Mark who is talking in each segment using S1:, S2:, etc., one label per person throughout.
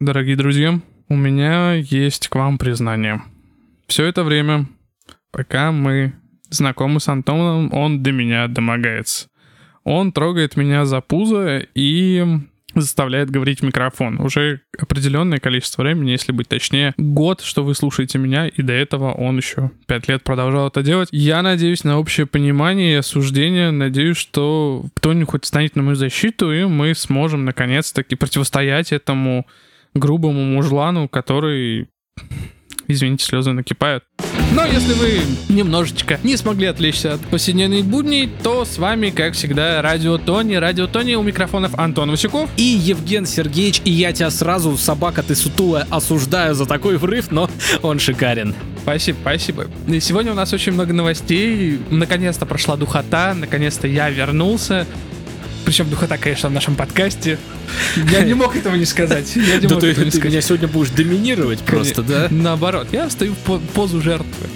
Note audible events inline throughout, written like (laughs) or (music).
S1: Дорогие друзья, у меня есть к вам признание. Все это время, пока мы знакомы с Антоном, он до меня домогается. Он трогает меня за пузо и заставляет говорить в микрофон. Уже определенное количество времени, если быть точнее, год, что вы слушаете меня, и до этого он еще пять лет продолжал это делать. Я надеюсь на общее понимание и осуждение. Надеюсь, что кто-нибудь станет на мою защиту, и мы сможем наконец-таки противостоять этому грубому мужлану, который Извините, слезы накипают. Но если вы немножечко не смогли отвлечься от повседневных будней, то с вами, как всегда, Радио Тони. Радио Тони у микрофонов Антон Васюков.
S2: И Евген Сергеевич, и я тебя сразу, собака ты сутулая, осуждаю за такой врыв, но он шикарен.
S1: Спасибо, спасибо. И сегодня у нас очень много новостей. Наконец-то прошла духота, наконец-то я вернулся. Причем духота, конечно, в нашем подкасте. Я не мог этого не сказать. Я не мог
S2: ты,
S1: этого не
S2: ты
S1: сказать.
S2: меня сегодня будешь доминировать просто, да?
S1: Наоборот, я встаю в по- позу жертвы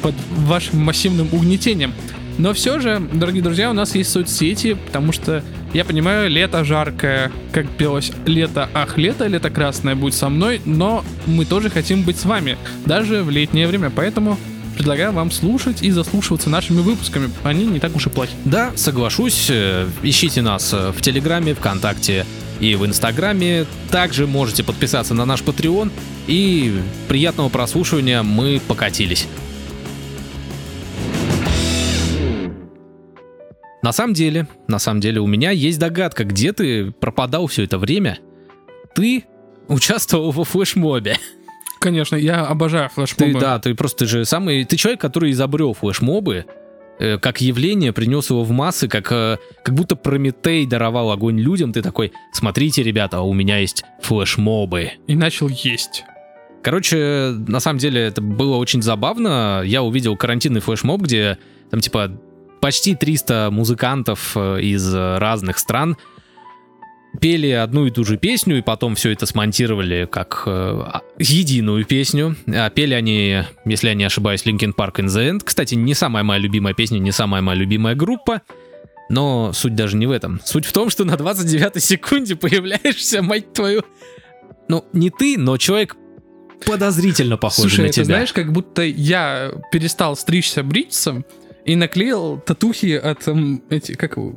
S1: под вашим массивным угнетением. Но все же, дорогие друзья, у нас есть соцсети, потому что я понимаю, лето жаркое, как пелось лето, ах, лето, лето красное будет со мной, но мы тоже хотим быть с вами, даже в летнее время, поэтому предлагаю вам слушать и заслушиваться нашими выпусками. Они не так уж и плохи.
S2: Да, соглашусь. Э, Ищите нас э, в Телеграме, ВКонтакте и в Инстаграме. Также можете подписаться на наш Patreon. И приятного прослушивания мы покатились. На самом деле, на самом деле, у меня есть догадка, где ты пропадал все это время. Ты участвовал во флешмобе.
S1: Конечно, я обожаю
S2: Ты,
S1: флешмобы.
S2: да, ты просто же самый... Ты человек, который изобрел флешмобы, э, как явление, принес его в массы, как, э, как будто Прометей даровал огонь людям. Ты такой, смотрите, ребята, у меня есть флешмобы.
S1: И начал есть.
S2: Короче, на самом деле это было очень забавно. Я увидел карантинный флешмоб, где там типа почти 300 музыкантов э, из э, разных стран пели одну и ту же песню, и потом все это смонтировали как э, а- единую песню. А пели они, если я не ошибаюсь, Linkin Park in the End. Кстати, не самая моя любимая песня, не самая моя любимая группа. Но суть даже не в этом. Суть в том, что на 29-й секунде появляешься, мать твою. Ну, не ты, но человек подозрительно похожий
S1: Слушай,
S2: на тебя.
S1: знаешь, как будто я перестал стричься бриться и наклеил татухи от эм, эти, как его?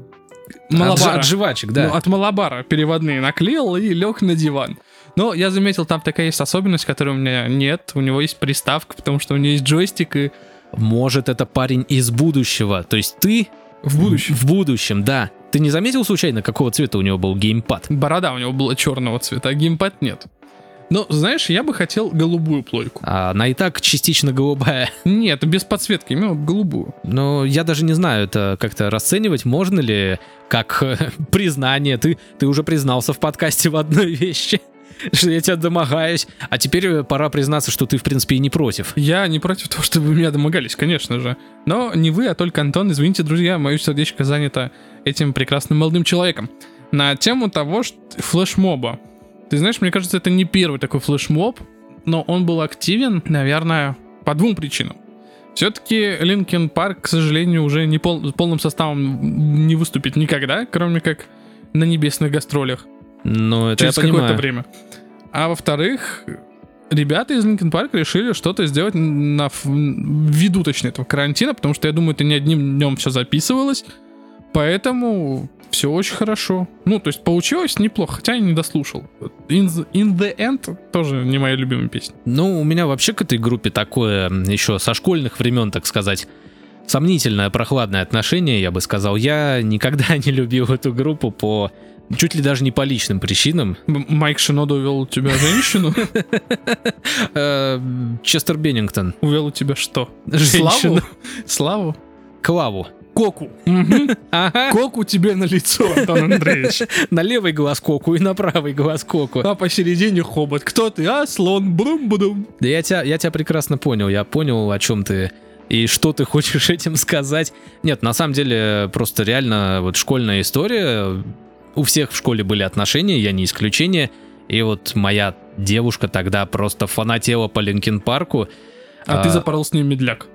S2: От
S1: Малабара.
S2: От жвачек, да.
S1: Ну, от Малабара переводные наклеил и лег на диван. Но я заметил, там такая есть особенность, которой у меня нет. У него есть приставка, потому что у него есть джойстик и
S2: Может, это парень из будущего. То есть ты
S1: в будущем.
S2: В будущем, да. Ты не заметил случайно, какого цвета у него был геймпад?
S1: Борода у него была черного цвета, а геймпад нет. Но, знаешь, я бы хотел голубую плойку.
S2: А, она и так частично голубая.
S1: Нет, без подсветки, именно голубую.
S2: Но я даже не знаю, это как-то расценивать можно ли как (laughs) признание. Ты, ты уже признался в подкасте в одной вещи, (laughs) что я тебя домогаюсь. А теперь э, пора признаться, что ты, в принципе, и не против.
S1: Я не против того, чтобы меня домогались, конечно же. Но не вы, а только Антон. Извините, друзья, мое сердечко занято этим прекрасным молодым человеком. На тему того, что флешмоба. Ты знаешь, мне кажется, это не первый такой флешмоб, но он был активен, наверное, по двум причинам. Все-таки Линкен Парк, к сожалению, уже не пол- полным составом не выступит никогда, кроме как на небесных гастролях
S2: Но это
S1: через какое-то время. А во-вторых, ребята из Linkin Park решили что-то сделать на ввиду, точнее, этого карантина, потому что я думаю, это не одним днем все записывалось, поэтому все очень хорошо. Ну, то есть получилось неплохо, хотя я не дослушал. In the, in the End тоже не моя любимая песня.
S2: Ну, у меня вообще к этой группе такое еще со школьных времен, так сказать, сомнительное, прохладное отношение, я бы сказал. Я никогда (laughs) не любил эту группу по чуть ли даже не по личным причинам.
S1: Майк Шинода увел у тебя женщину, (laughs)
S2: Э, Честер Беннингтон.
S1: увел у тебя что?
S2: Женщину.
S1: Славу? Славу?
S2: Клаву.
S1: Коку. Коку тебе на лицо, Антон Андреевич. (laughs)
S2: На левый глаз коку и на правый глаз коку.
S1: А посередине хобот. Кто ты? А, слон. Брум-брум.
S2: Да я тебя, я тебя прекрасно понял. Я понял, о чем ты и что ты хочешь этим сказать. Нет, на самом деле, просто реально вот школьная история. У всех в школе были отношения, я не исключение. И вот моя девушка тогда просто фанатела по Линкин Парку.
S1: А,
S2: А.
S1: ты запорол с ним медляк.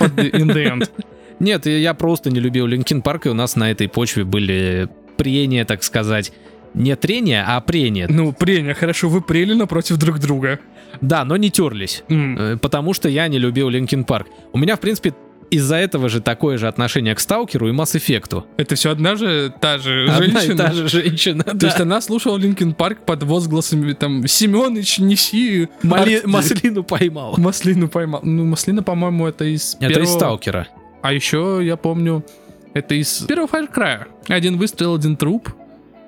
S1: In the end.
S2: Нет, я просто не любил Линкин Парк, и у нас на этой почве были прения, так сказать. Не трение, а прение.
S1: Ну, прения, хорошо, вы прели напротив друг друга.
S2: Да, но не терлись. Э, Потому что я не любил Линкин Парк. У меня, в принципе, из-за этого же такое же отношение к Сталкеру и Масс Эффекту.
S1: Это все одна же та же
S2: Одна
S1: женщина.
S2: и та же женщина.
S1: То есть она слушала Линкен Парк под возгласами там Семёныч, неси
S2: Мали- Маслину поймал.
S1: Маслину поймал. Ну, Маслина, по-моему, это из
S2: Это
S1: первого...
S2: из Сталкера.
S1: А еще я помню, это из первого Far Cry. Один выстрел, один труп.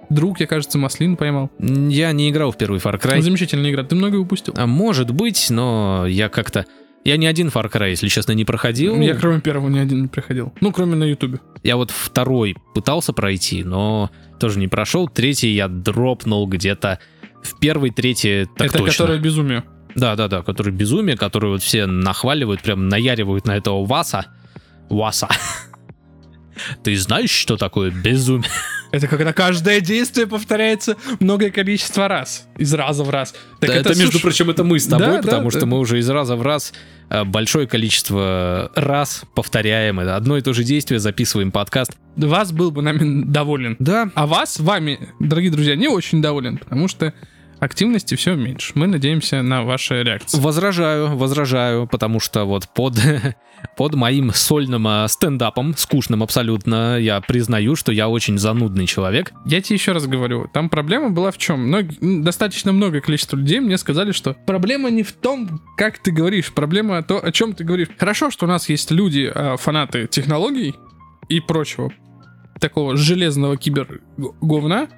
S1: Друг, я, кажется, Маслин поймал.
S2: Я не играл в первый Far Cry.
S1: Замечательная игра. Ты много упустил.
S2: А, Может быть, но я как-то... Я ни один Far Cry, если честно, не проходил.
S1: Я кроме первого ни один не проходил. Ну, кроме на Ютубе.
S2: Я вот второй пытался пройти, но тоже не прошел. Третий я дропнул где-то в первый, третий, так
S1: это
S2: точно.
S1: которое безумие.
S2: Да, да, да, который безумие, который вот все нахваливают, прям наяривают на этого Васа. Васа. Ты знаешь, что такое безумие?
S1: Это когда каждое действие повторяется многое количество раз. Из раза в раз. Так
S2: Да, это, между
S1: слушай,
S2: прочим, это мы с тобой,
S1: Да, да,
S2: потому что
S1: да.
S2: мы уже из раза в раз э, большое количество раз повторяем это одно и то же действие, записываем подкаст.
S1: Вас был бы нами доволен.
S2: Да,
S1: А вас, вами, дорогие друзья, не очень доволен, потому что активности все меньше. Мы надеемся на ваши реакции.
S2: возражаю, возражаю, потому что вот под, (laughs) под моим сольным э, стендапом, скучным абсолютно, я признаю, что я очень занудный человек.
S1: Я тебе еще раз говорю, там проблема была в чем? Мног- достаточно многое количество людей мне сказали, что проблема не в том, как ты говоришь, проблема то, о чем ты говоришь. Хорошо, что у нас есть люди, э, фанаты технологий и прочего такого железного киберговна,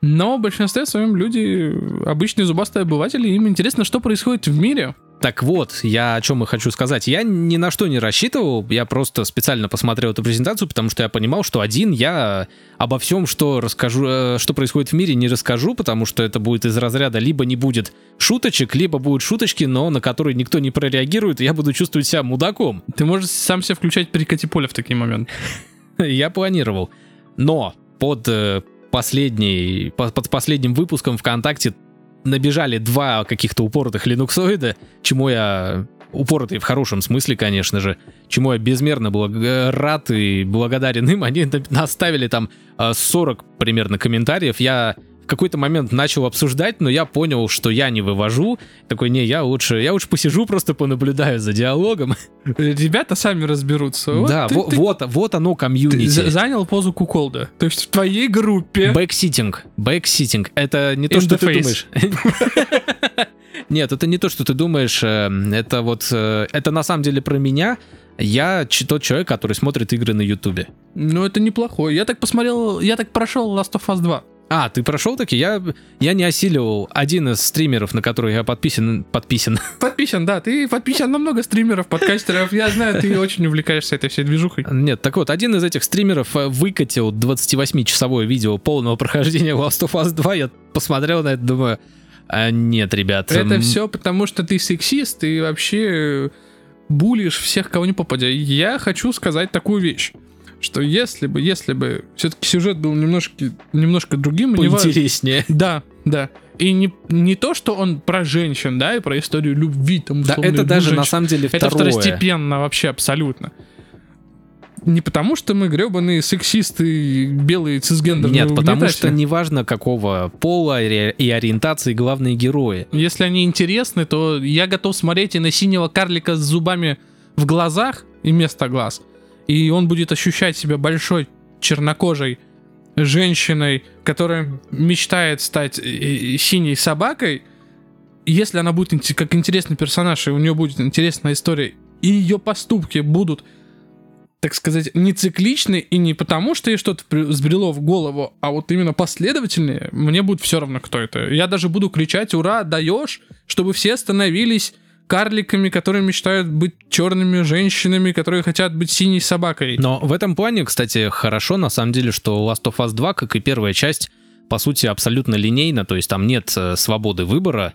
S1: но в большинстве своем люди обычные зубастые обыватели, им интересно, что происходит в мире.
S2: Так вот, я о чем и хочу сказать. Я ни на что не рассчитывал, я просто специально посмотрел эту презентацию, потому что я понимал, что один я обо всем, что расскажу, э, что происходит в мире, не расскажу, потому что это будет из разряда либо не будет шуточек, либо будут шуточки, но на которые никто не прореагирует, и я буду чувствовать себя мудаком.
S1: Ты можешь сам себя включать перекати поле в такие моменты. (laughs)
S2: Я планировал. Но под э, последний, по- под последним выпуском ВКонтакте набежали два каких-то упоротых линуксоида, чему я упоротый в хорошем смысле, конечно же, чему я безмерно был э, рад и благодарен им. Они на- наставили там э, 40 примерно комментариев. Я какой-то момент начал обсуждать, но я понял, что я не вывожу. Такой, не, я лучше, я лучше посижу, просто понаблюдаю за диалогом.
S1: Ребята сами разберутся. Вот
S2: да,
S1: ты-
S2: во-
S1: ты-
S2: вот, вот оно
S1: ты
S2: комьюнити.
S1: за- занял позу куколда. То есть в твоей группе...
S2: Backseating. Backseating. Это не то, что ты
S1: In
S2: думаешь. (laughs) Нет, это не то, что ты думаешь. э, Это вот... э, Это на самом деле про меня. Я тот человек, который смотрит игры на Ютубе.
S1: Ну, это неплохое. Я так посмотрел, я так прошел Last of Us 2.
S2: А, ты прошел таки? Я, я не осиливал один из стримеров, на который я подписан. Подписан. (laughs)
S1: Подписан, да, ты подписан на много стримеров, подкастеров. Я знаю, ты очень увлекаешься этой всей движухой.
S2: Нет, так вот, один из этих стримеров э, выкатил 28-часовое видео полного прохождения Last of Us 2. Я посмотрел на это, думаю... «А, нет, ребят.
S1: Это все потому, что ты сексист и вообще э, булишь всех, кого не попадя. Я хочу сказать такую вещь, что если бы, если бы все-таки сюжет был немножко, немножко другим, не
S2: Поинтереснее. (laughs)
S1: Да, да. И не, не то, что он про женщин, да, и про историю любви, там,
S2: Да,
S1: условно,
S2: это
S1: люблю
S2: даже на
S1: женщин.
S2: самом деле
S1: Это
S2: второе.
S1: второстепенно вообще абсолютно. Не потому, что мы гребаные сексисты, белые цисгендерные
S2: Нет, потому что неважно какого пола и ориентации главные герои.
S1: Если они интересны, то я готов смотреть и на синего карлика с зубами в глазах и вместо глаз. И он будет ощущать себя большой чернокожей женщиной, которая мечтает стать э, э, синей собакой. Если она будет как интересный персонаж, и у нее будет интересная история, и ее поступки будут, так сказать, не цикличны, и не потому, что ей что-то взбрело в голову, а вот именно последовательные, мне будет все равно, кто это. Я даже буду кричать «Ура, даешь!», чтобы все становились карликами, которые мечтают быть черными женщинами, которые хотят быть синей собакой.
S2: Но в этом плане, кстати, хорошо на самом деле, что Last of Us 2, как и первая часть, по сути, абсолютно линейна, то есть там нет э, свободы выбора,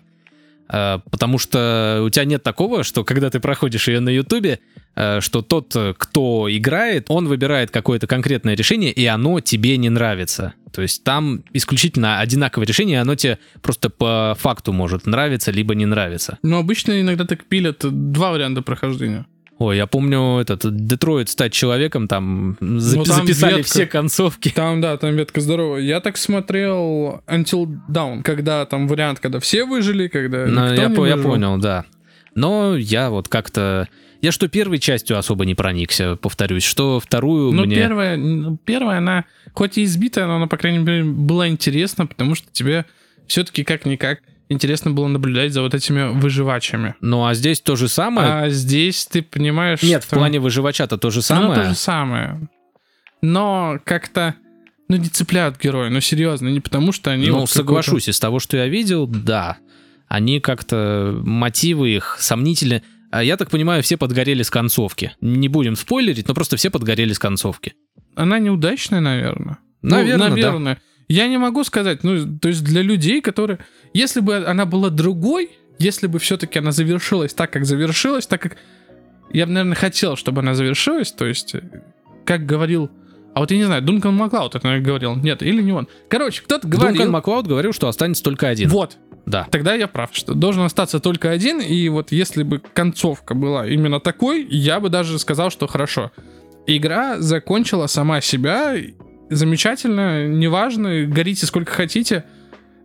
S2: э, потому что у тебя нет такого, что когда ты проходишь ее на Ютубе, что тот, э, кто играет, он выбирает какое-то конкретное решение, и оно тебе не нравится. То есть там исключительно одинаковое решение, оно тебе просто по факту может нравиться, либо не нравиться.
S1: Но обычно иногда так пилят два варианта прохождения.
S2: Ой, я помню этот Детройт стать человеком, там, запи-
S1: Ну, там
S2: записали
S1: ветка.
S2: все концовки.
S1: Там, да, там ветка здоровая. Я так смотрел Until Down, когда там вариант, когда все выжили, когда
S2: Ну,
S1: никто
S2: я,
S1: не
S2: по- я понял, да. Но я вот как-то... Я что первой частью особо не проникся, повторюсь, что вторую
S1: Ну,
S2: мне...
S1: первая, ну, первая, она хоть и избитая, но она, по крайней мере, была интересна, потому что тебе все-таки как-никак интересно было наблюдать за вот этими выживачами.
S2: Ну, а здесь то же самое?
S1: А здесь ты понимаешь...
S2: Нет, в
S1: что-
S2: плане выживача-то то же самое.
S1: Ну, то же самое. Но как-то, ну, не цепляют героя, ну, серьезно, не потому что они...
S2: ну,
S1: вот
S2: соглашусь, из того, что я видел, да. Они как-то, мотивы их сомнительны. А я так понимаю, все подгорели с концовки. Не будем спойлерить, но просто все подгорели с концовки.
S1: Она неудачная, наверное.
S2: Наверно, да.
S1: ну, наверное. Я не могу сказать, ну, то есть для людей, которые... Если бы она была другой, если бы все-таки она завершилась так, как завершилась, так как я бы, наверное, хотел, чтобы она завершилась, то есть, э, как говорил... А вот я не знаю, Дункан Маклауд это наверное, говорил. Нет, или не он. Короче, кто-то говорил...
S2: Дункан Маклауд говорил, что останется только один.
S1: Вот,
S2: Да.
S1: тогда я прав, что должен остаться только один, и вот если бы концовка была именно такой, я бы даже сказал, что хорошо. Игра закончила сама себя, замечательно, неважно, горите сколько хотите,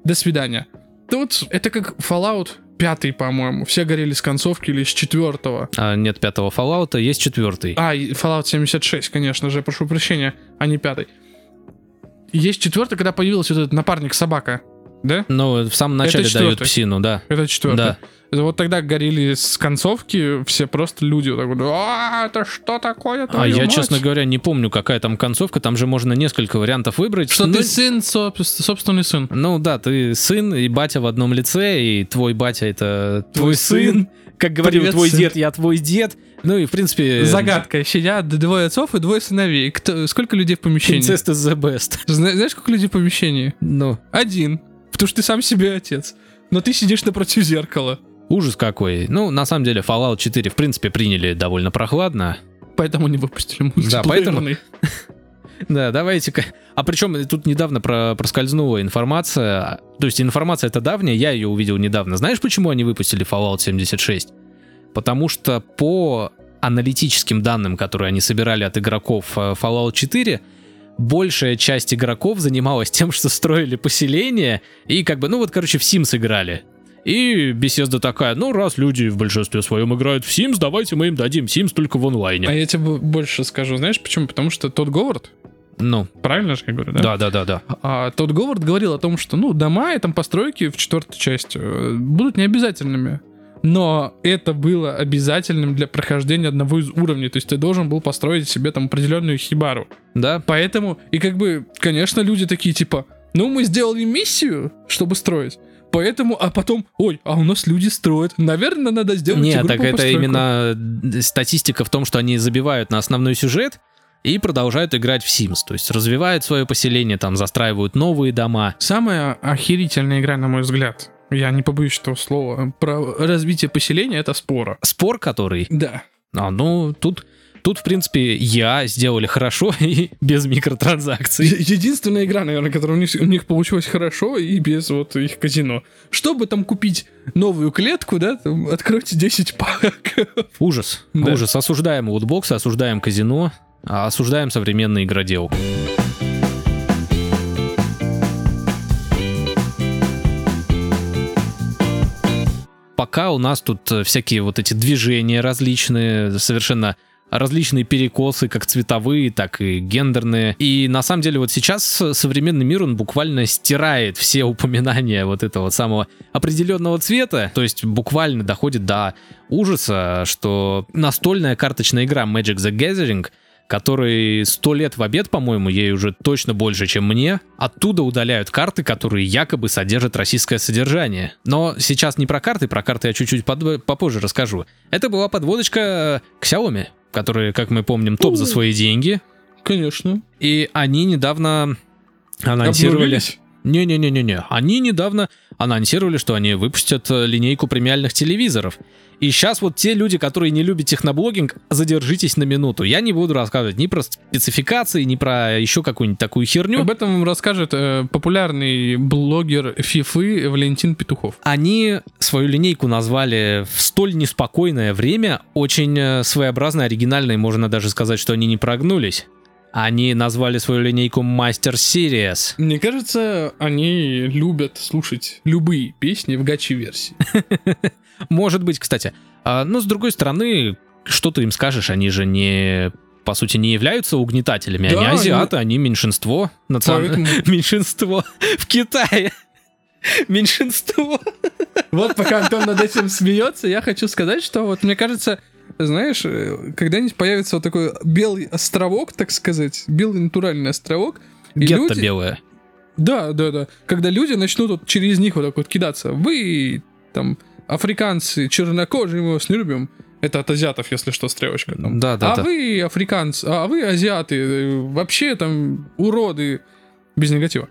S1: до свидания. Тут это как Fallout 5, по-моему, все горели с концовки или с четвертого.
S2: А нет пятого Fallout, есть четвертый.
S1: А, Fallout 76, конечно же, прошу прощения, а не пятый. Есть четвертый, когда появился вот этот напарник собака, да?
S2: Ну, в самом начале дают
S1: четвертый.
S2: псину, да.
S1: Это четвертый.
S2: Да.
S1: Вот тогда горели с концовки все просто люди вот так вот, а, это что такое?
S2: А я,
S1: мать?»
S2: честно говоря, не помню, какая там концовка. Там же можно несколько вариантов выбрать.
S1: Что
S2: Ну,
S1: ты сын, соб- собственный сын.
S2: Ну да, ты сын и батя в одном лице, и твой батя это твой,
S1: Твой
S2: сын.
S1: сын. (laughs)
S2: Как говорил
S1: Привет,
S2: твой
S1: сын.
S2: дед, я твой дед. Ну и в принципе...
S1: Загадка. Сидят двое отцов и двое сыновей. Кто, сколько людей в помещении?
S2: Incest is the best.
S1: Зна- Знаешь, сколько людей в помещении?
S2: Ну,
S1: Один. Потому что ты сам себе отец. Но ты сидишь напротив зеркала.
S2: ужас какой. Ну, на самом деле, Fallout 4, в принципе, приняли довольно прохладно.
S1: Поэтому не выпустили
S2: Да, поэтому-
S1: мультиплеерный. (laughs)
S2: Да, давайте-ка. А причем тут недавно про проскользнула информация. То есть информация это давняя, я ее увидел недавно. Знаешь, почему они выпустили Fallout 76? Потому что по аналитическим данным, которые они собирали от игроков э, Fallout 4, большая часть игроков занималась тем, что строили поселения и как бы, ну вот, короче, в Sims играли. И беседа такая, ну раз люди в большинстве своем играют в Sims, давайте мы им дадим Sims только в онлайне.
S1: А я тебе больше скажу. Знаешь почему? Потому что тот Говард,
S2: Ну,
S1: правильно же я говорю, да?
S2: да, да, да, да.
S1: А тот Говард говорил о том, что, ну, дома и там постройки в четвертой части э, будут необязательными. Но это было обязательным для прохождения одного из уровней. То есть ты должен был построить себе там определенную хибару.
S2: Да,
S1: Поэтому, и как бы, конечно, люди такие типа, ну, мы сделали миссию, чтобы строить. Поэтому, а потом, ой, а у нас люди строят. Наверное, надо сделать
S2: Нет, так это
S1: постройку».
S2: именно э, статистика в том, что они забивают на основной сюжет и продолжают играть в Sims. То есть развивают свое поселение, там застраивают новые дома.
S1: Самая охерительная игра, на мой взгляд, я не побоюсь этого слова, про развитие поселения, это спора.
S2: Спор, который...
S1: Да.
S2: А, ну, тут, тут, в принципе, я сделали хорошо (laughs) и без микротранзакций.
S1: Единственная игра, наверное, которая у них, у них получилась хорошо и без вот их казино. Чтобы там купить новую клетку, да, там, откройте 10 пак. (laughs)
S2: Ужас.
S1: Да.
S2: Ужас. Осуждаем лутбоксы, осуждаем казино, а осуждаем современный игродел. Пока у нас тут э, всякие вот эти движения различные, совершенно различные перекосы, как цветовые, так и гендерные. И на самом деле вот сейчас современный мир, он буквально стирает все упоминания вот этого самого определенного цвета. То есть буквально доходит до ужаса, что настольная карточная игра Magic the Gathering который сто лет в обед, по-моему, ей уже точно больше, чем мне, оттуда удаляют карты, которые якобы содержат российское содержание. Но сейчас не про карты, про карты я чуть-чуть под- попозже расскажу. Это была подводочка к Xiaomi, которые, как мы помним, топ за свои деньги.
S1: Конечно.
S2: И они недавно анонсировали... Не-не-не-не-не. Они недавно анонсировали, что они выпустят э, линейку премиальных телевизоров. И сейчас вот те люди, которые не любят техноблогинг, задержитесь на минуту. Я не буду рассказывать ни про спецификации, ни про еще какую-нибудь такую херню.
S1: Об этом вам расскажет э, популярный блогер Фифы Валентин Петухов.
S2: Они свою линейку назвали в столь неспокойное время, очень э, своеобразно, оригинально, и можно даже сказать, что они не прогнулись. Они назвали свою линейку Master Series.
S1: Мне кажется, они любят слушать любые песни в гачи-версии. (laughs)
S2: Может быть, кстати. А, но с другой стороны, что ты им скажешь, они же не по сути, не являются угнетателями.
S1: Да,
S2: они азиаты,
S1: они-
S2: они меньшинство. национ- (laughs) Меньшинство в Китае. Меньшинство.
S1: Вот пока Антон над этим смеется, я хочу сказать, что вот мне кажется, знаешь, э, когда-нибудь появится вот такой белый островок, так сказать, белый натуральный островок,
S2: Гетто
S1: люди-
S2: белое.
S1: Да, да, да. Когда люди начнут вот через них вот так вот кидаться. Вы, там, африканцы, чернокожие, мы вас не любим. Это от азиатов, если что, стрелочка там.
S2: Да, да,
S1: а
S2: да.
S1: вы африканцы, а вы азиаты, э, вообще там уроды, без негатива.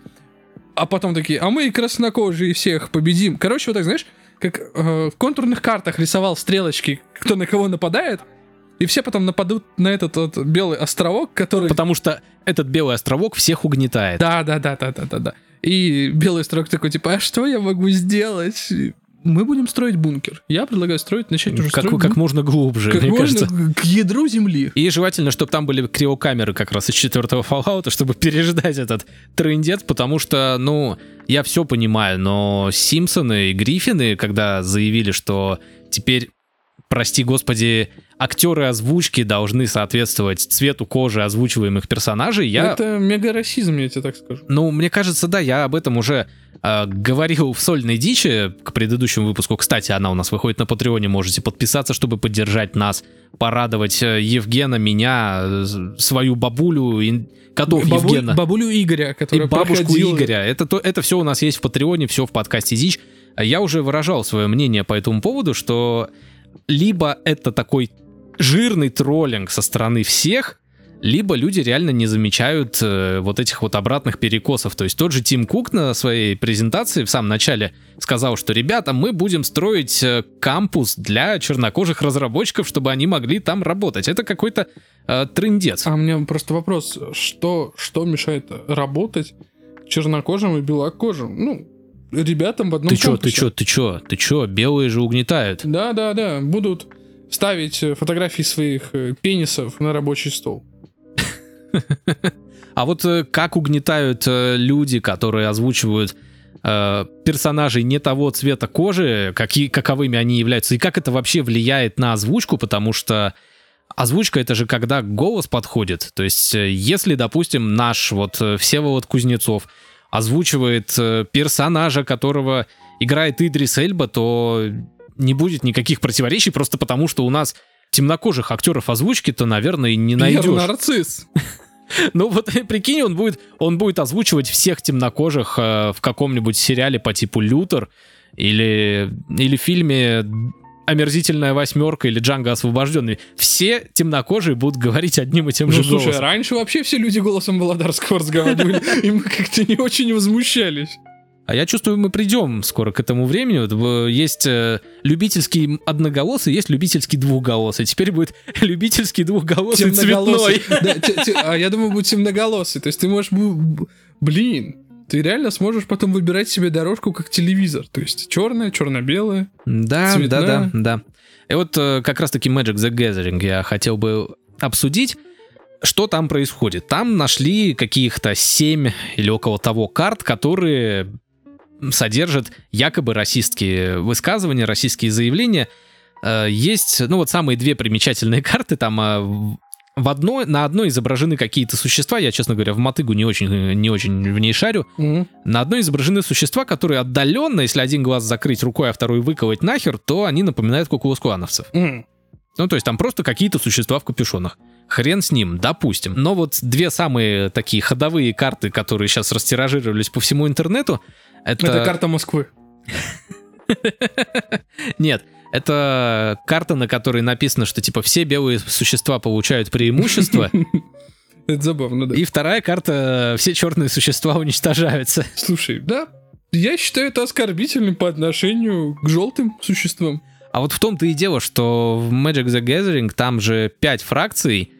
S1: А потом такие, а мы краснокожие всех победим. Короче, вот так, знаешь, как э, в контурных картах рисовал стрелочки, кто на кого нападает, и все потом нападут на этот вот белый островок, который...
S2: Потому что этот белый островок всех угнетает.
S1: Да, да, да, да, да, да, да. И белый строк такой, типа, а что я могу сделать? Мы будем строить бункер. Я предлагаю строить, начать уже
S2: Как,
S1: строить
S2: как можно глубже,
S1: как
S2: мне
S1: можно
S2: кажется.
S1: к ядру земли.
S2: И желательно, чтобы там были криокамеры как раз из четвертого Fallout, чтобы переждать этот трендец, потому что, ну, я все понимаю, но Симпсоны и Гриффины, когда заявили, что теперь, прости господи, актеры озвучки должны соответствовать цвету кожи озвучиваемых персонажей, я...
S1: Это мега-расизм, я тебе так скажу.
S2: Ну, мне кажется, да, я об этом уже э, говорил в сольной дичи к предыдущему выпуску. Кстати, она у нас выходит на Патреоне, можете подписаться, чтобы поддержать нас, порадовать э, Евгена, меня, э, свою бабулю, и котов
S1: Бабу-
S2: Евгена
S1: Бабулю Игоря,
S2: и
S1: которая
S2: бабушку
S1: проходила-
S2: Игоря. Это, то, это все у нас есть в Патреоне, все в подкасте Дичь. Я уже выражал свое мнение по этому поводу, что либо это такой жирный троллинг со стороны всех, либо люди реально не замечают э, вот этих вот обратных перекосов. То есть тот же Тим Кук на своей презентации в самом начале сказал, что ребята, мы будем строить э, кампус для чернокожих разработчиков, чтобы они могли там работать. Это какой-то э, трындец.
S1: А у меня просто вопрос, что, что мешает работать чернокожим и белокожим? Ну, ребятам в одном
S2: Ты чё, ты
S1: кампусе.
S2: чё, ты чё, ты чё, белые же угнетают.
S1: Да, да, да. Будут ставить э, фотографии своих э, пенисов на рабочий стол. (laughs)
S2: А вот э, как угнетают э, люди, которые озвучивают э, персонажей не того цвета кожи, какие, каковыми они являются, и как это вообще влияет на озвучку, потому что озвучка это же когда голос подходит. То есть, если, допустим, наш вот Всеволод Кузнецов озвучивает персонажа, которого играет Идрис Эльба, то не будет никаких противоречий, просто потому что у нас темнокожих актеров озвучки-то, наверное, не
S1: Пьер
S2: найдешь.
S1: нарцисс. (laughs)
S2: Ну вот (laughs) прикинь, он будет, он будет озвучивать всех темнокожих э, в каком-нибудь сериале по типу Лютер или, или фильме «Омерзительная восьмерка» или «Джанго освобожденный». Все темнокожие будут говорить одним и тем
S1: Ну,
S2: же
S1: слушай,
S2: голосом.
S1: раньше вообще все люди голосом Володарского разговаривали, (laughs) и мы как-то не очень возмущались.
S2: А я чувствую, мы придем скоро к этому времени. Вот, э, есть э, любительский одноголосый, есть любительский двухголосый. Теперь будет (laughs) любительский двухголосый цветной. (laughs)
S1: А я думаю, будет темноголосый. То есть ты можешь... Блин, ты реально сможешь потом выбирать себе дорожку как телевизор. То есть черная, черно-белая.
S2: Да,
S1: Цветная.
S2: да, да, да. И вот э, как раз-таки Magic the Gathering я хотел бы обсудить. Что там происходит? Там нашли каких-то 7 или около того карт, которые содержат якобы расистские высказывания, российские заявления. Э, Есть, ну вот самые две примечательные (laughs) карты, там э, в- одной, на одной изображены какие-то существа, я, честно говоря, в мотыгу не очень, не очень в ней шарю, на одной изображены существа, которые отдаленно, если один глаз закрыть рукой, а второй выколоть нахер, то они напоминают кукулускуановцев.
S1: М.
S2: Ну, то есть там просто какие-то существа в капюшонах. Хрен с ним, допустим. Но вот две самые такие ходовые карты, которые сейчас растиражировались по всему интернету, это...
S1: Это карта Москвы. (laughs)
S2: Нет, это карта, на которой написано, что типа все белые существа получают преимущество, (laughs)
S1: Это забавно, да.
S2: И вторая карта «Все черные существа уничтожаются». (laughs)
S1: Слушай, да, я считаю это оскорбительным по отношению к желтым существам.
S2: А вот в том-то и дело, что в Magic the Gathering там же пять фракций,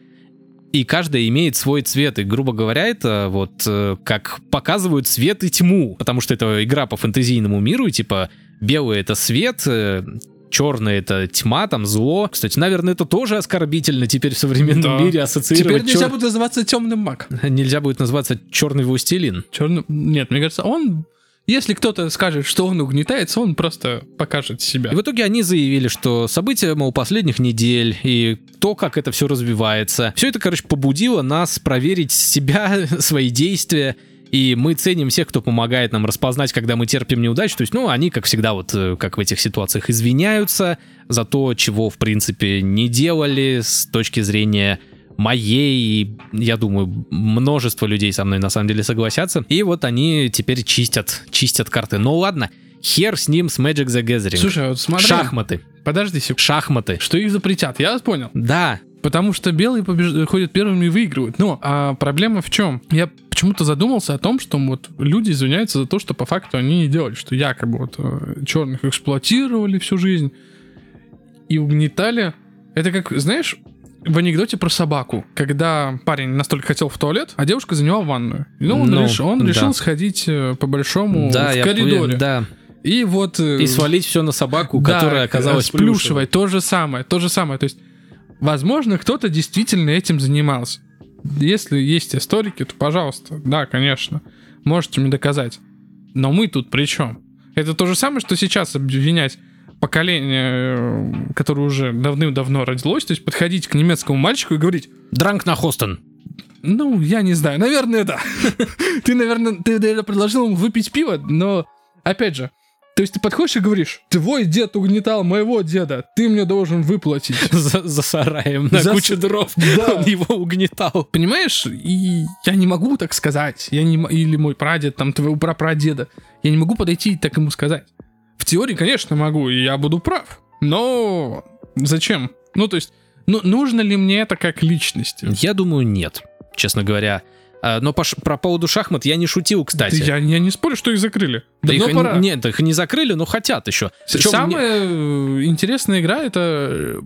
S2: и каждая имеет свой цвет. И, грубо говоря, это вот э, как показывают свет и тьму. Потому что это игра по фэнтезийному миру, типа белый это свет, э, черный это тьма, там зло. Кстати, наверное, это тоже оскорбительно теперь в современном
S1: Да.
S2: мире ассоциировать.
S1: Теперь нельзя
S2: чёр-
S1: будет называться темным маг. (laughs)
S2: Нельзя будет называться черный властелин.
S1: Черным... Нет, мне кажется, он... Если кто-то скажет, что он угнетается, он просто покажет себя.
S2: И в итоге они заявили, что события, мол, последних недель и то, как это все развивается, все это, короче, побудило нас проверить себя, (laughs) свои действия. И мы ценим всех, кто помогает нам распознать, когда мы терпим неудачу. То есть, ну, они, как всегда, вот э, как в этих ситуациях, извиняются за то, чего, в принципе, не делали с точки зрения моей, я думаю, множество людей со мной на самом деле согласятся. И вот они теперь чистят, чистят карты. Ну ладно, хер с ним, с Magic the Gathering.
S1: Слушай, вот смотри.
S2: Шахматы.
S1: Подожди секунду.
S2: Шахматы.
S1: Что их запретят, я понял.
S2: Да,
S1: Потому что белые побеж- ходят первыми и выигрывают. Но а проблема в чем? Я почему-то задумался о том, что вот люди извиняются за то, что по факту они не делали, что якобы вот черных эксплуатировали всю жизнь и угнетали. Это как, знаешь, в анекдоте про собаку, когда парень настолько хотел в туалет, а девушка заняла ванную. Ну, он,
S2: Ну,
S1: реш- он
S2: да.
S1: решил сходить э, по-большому
S2: да,
S1: в
S2: я
S1: коридоре.
S2: понял, да.
S1: И вот... э,
S2: И свалить все на собаку,
S1: да,
S2: которая оказалась
S1: плюшевой. То же самое, то же самое. То есть, возможно, кто-то действительно этим занимался. Если есть историки, то, пожалуйста, да, конечно, можете мне доказать. Но мы тут при чем? Это то же самое, что сейчас обвинять поколение, э, которое уже давным-давно родилось, то есть подходить к немецкому мальчику и говорить,
S2: Дранк на Хостон.
S1: ну, я не знаю, наверное, да. (laughs) Ты, наверное, ты предложил ему выпить пиво, но, опять же, то есть ты подходишь и говоришь, твой дед угнетал моего деда, ты мне должен выплатить. (laughs)
S2: За, за сараем на
S1: За
S2: куче
S1: с-
S2: дров. (laughs)
S1: Да.
S2: Он его угнетал.
S1: Понимаешь, и я не могу так сказать, я не, или мой прадед, там, твоего прапрадеда, я не могу подойти и так ему сказать. В теории, конечно, могу, и я буду прав, но зачем? Ну, то есть, ну, нужно ли мне это как личности?
S2: Я думаю, нет, честно говоря. А, Но по про поводу шахмат я не шутил, кстати.
S1: Я, я не спорю, что их закрыли.
S2: Да
S1: Давно
S2: их,
S1: пора.
S2: Нет, их не закрыли, но хотят еще. Причем
S1: Самая э, интересная игра это э,